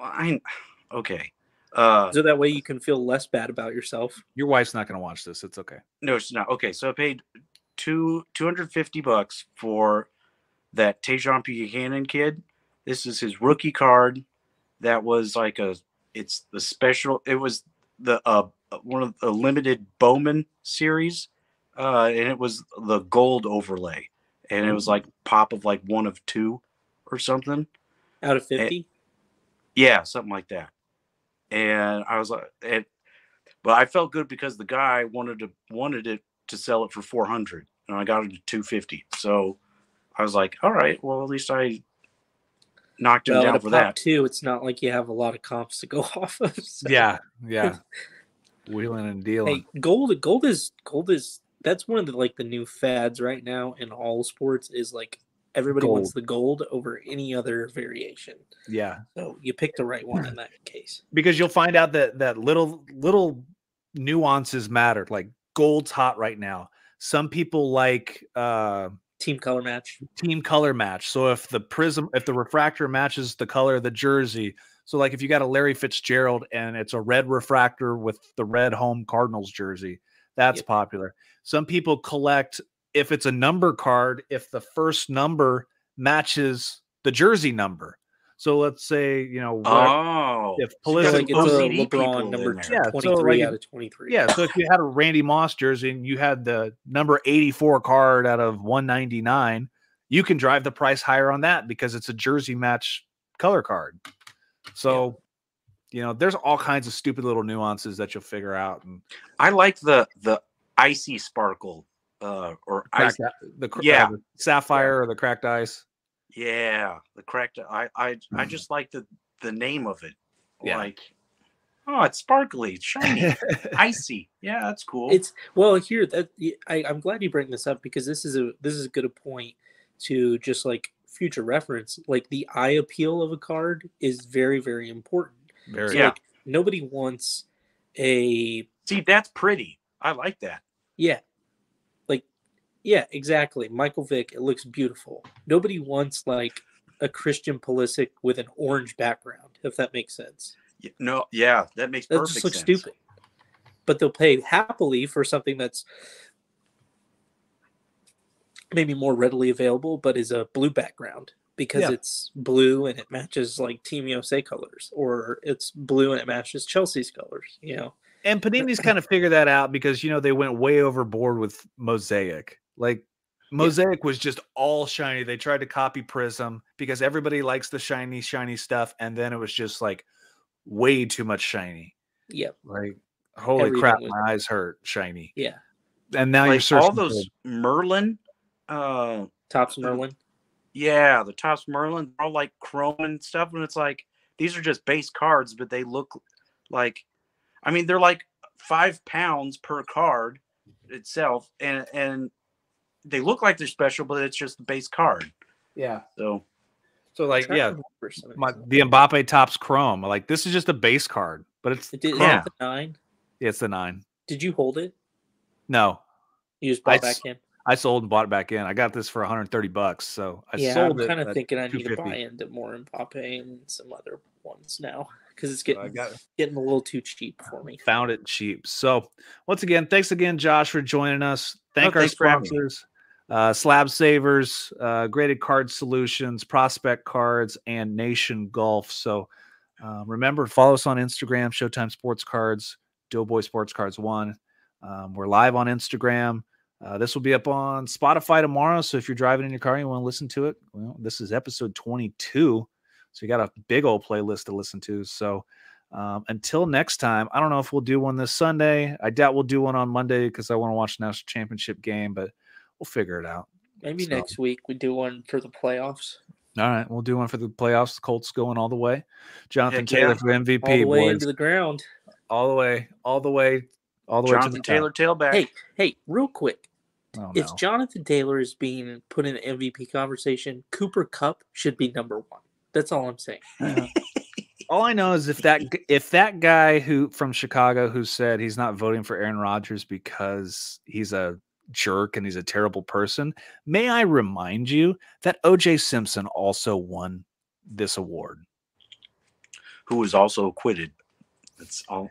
I okay. Uh, so that way you can feel less bad about yourself. your wife's not going to watch this. It's okay. no, it's not. Okay, so I paid two two hundred fifty bucks for that Tajon Buchanan kid. This is his rookie card. That was like a. It's the special. It was the uh one of the limited Bowman series, uh, and it was the gold overlay, and it was like pop of like one of two, or something. Out of fifty, Yeah, something like that. And I was uh, like, it, but I felt good because the guy wanted to wanted it to sell it for four hundred, and I got it to two fifty. So I was like, all right, well at least I knocked him well, down at for that. too. it's not like you have a lot of comps to go off of. so- Yeah, yeah. Wheeling and dealing. Hey, gold, gold is gold is that's one of the like the new fads right now in all sports is like everybody wants the gold over any other variation. Yeah, So you pick the right one in that case. because you'll find out that that little little nuances matter. Like gold's hot right now. Some people like uh Team color match. team color match. So if the prism, if the refractor matches the color of the jersey, so like if you got a Larry Fitzgerald and it's a red refractor with the red home Cardinals jersey, that's Yep. popular. Some people collect if it's a number card, if the first number matches the jersey number. So let's say you know what- Oh, if So you So got like it's a OCD people LeBron number there. Yeah, so, 23 like, out of 23. yeah, so if you had a Randy Moss jersey and you had the number 84 card out of 199, you can drive the price higher on that because it's a jersey match color card. So, you know, there's all kinds of stupid little nuances that you'll figure out and I like the the icy sparkle, uh, or ice. cracked, the, cr- uh, Yeah. the sapphire or the cracked ice. Yeah, the correct. I I I Mhm. just like the the name of it. Yeah. Like, oh, it's sparkly, it's shiny, icy. Yeah, that's cool. It's well here that I, I'm glad you bring this up because this is a this is a good point to just like future reference. Like the eye appeal of a card is very very important. Very So Yeah. like nobody wants a See, that's pretty. I like that. yeah, yeah, exactly. Michael Vick, it looks beautiful. Nobody wants like a Christian Pulisic with an orange background, if that makes sense. No, yeah, that makes That perfect just looks sense. stupid. But they'll pay happily for something that's maybe more readily available, but is a blue background because Yeah. it's blue and it matches like Team USA colors, or it's blue and it matches Chelsea's colors. You know, And Panini's kind of figured that out because you know they went way overboard with Mosaic. Like Mosaic was just all shiny. They tried to copy Prizm because everybody likes the shiny, shiny stuff, and then it was just like way too much shiny. yeah. Like Holy Everything crap, was- my eyes hurt. Shiny. Yeah, And now you're searching all those Merlin, uh, Topps Merlin. yeah, the Topps Merlin, they're all like chrome and stuff, and it's like these are just base cards, but they look like, I mean, they're like five pounds per card itself, and and they look like they're special, but it's just the base card. Yeah. So So like yeah, remember some of my, the Mbappe Topps Chrome. Like this is just a base card, but it's It did, Yeah. the nine? yeah, it's the nine. Did you hold it? No, You just bought s- back in. I sold and bought it back in. I got this for 130 bucks, so I yeah, sold I'm it. kind of thinking I need to buy into more Mbappe and some other ones now because it's So getting I got getting a little too cheap for me. found it cheap. So once again, thanks again, Josh, for joining us. Thank Oh, our thanks for sponsors, uh, Slab Savers, uh, Graded Card Solutions, Prospect Cards, and Nation Golf. So uh, remember, follow us on Instagram, Showtime Sports Cards, Doughboy Sports Cards One. Um, we're live on Instagram. Uh, this will be up on Spotify tomorrow. So if you're driving in your car and you want to listen to it, well, this is episode 22. So you got a big old playlist to listen to. So um, until next time, I don't know if we'll do one this Sunday. I doubt we'll do one on Monday because I want to watch the national championship game, but we'll figure it out. Maybe So- next week we do one for the playoffs. All right, we'll do one for the playoffs. The Colts going all the way. Jonathan Heck Taylor yeah. for MVP, all the way boys. into the ground. all the way, all the way, all the way to Jonathan the Taylor tailback. Hey, hey, real quick. Oh, If no. Jonathan Taylor is being put in the MVP conversation, Cooper Kupp should be number one. That's all I'm saying. All I know is if that if that guy who from Chicago who said he's not voting for Aaron Rodgers because he's a jerk and he's a terrible person, may I remind you that O.J. Simpson also won this award. who was also acquitted. That's all.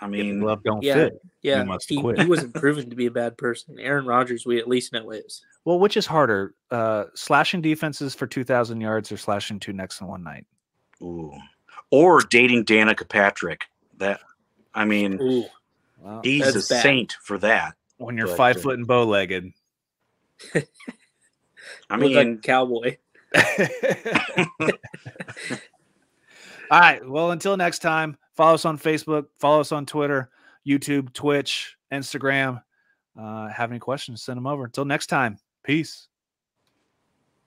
I If mean, glove don't Yeah. fit. Yeah, must he, quit. he wasn't proven to be a bad person. Aaron Rodgers, we at least know is. Well, which is harder, uh, slashing defenses for two thousand yards or slashing two necks in one night? ooh. or dating Danica Patrick. That, I mean, Ooh, Wow. he's That's a bad. saint for that. When you're but, five uh, foot and bow legged. I looked like mean, cowboy. All right. Well, until next time, follow us on Facebook, follow us on Twitter, YouTube, Twitch, Instagram. Uh, have any questions? Send them over. Until next time, peace.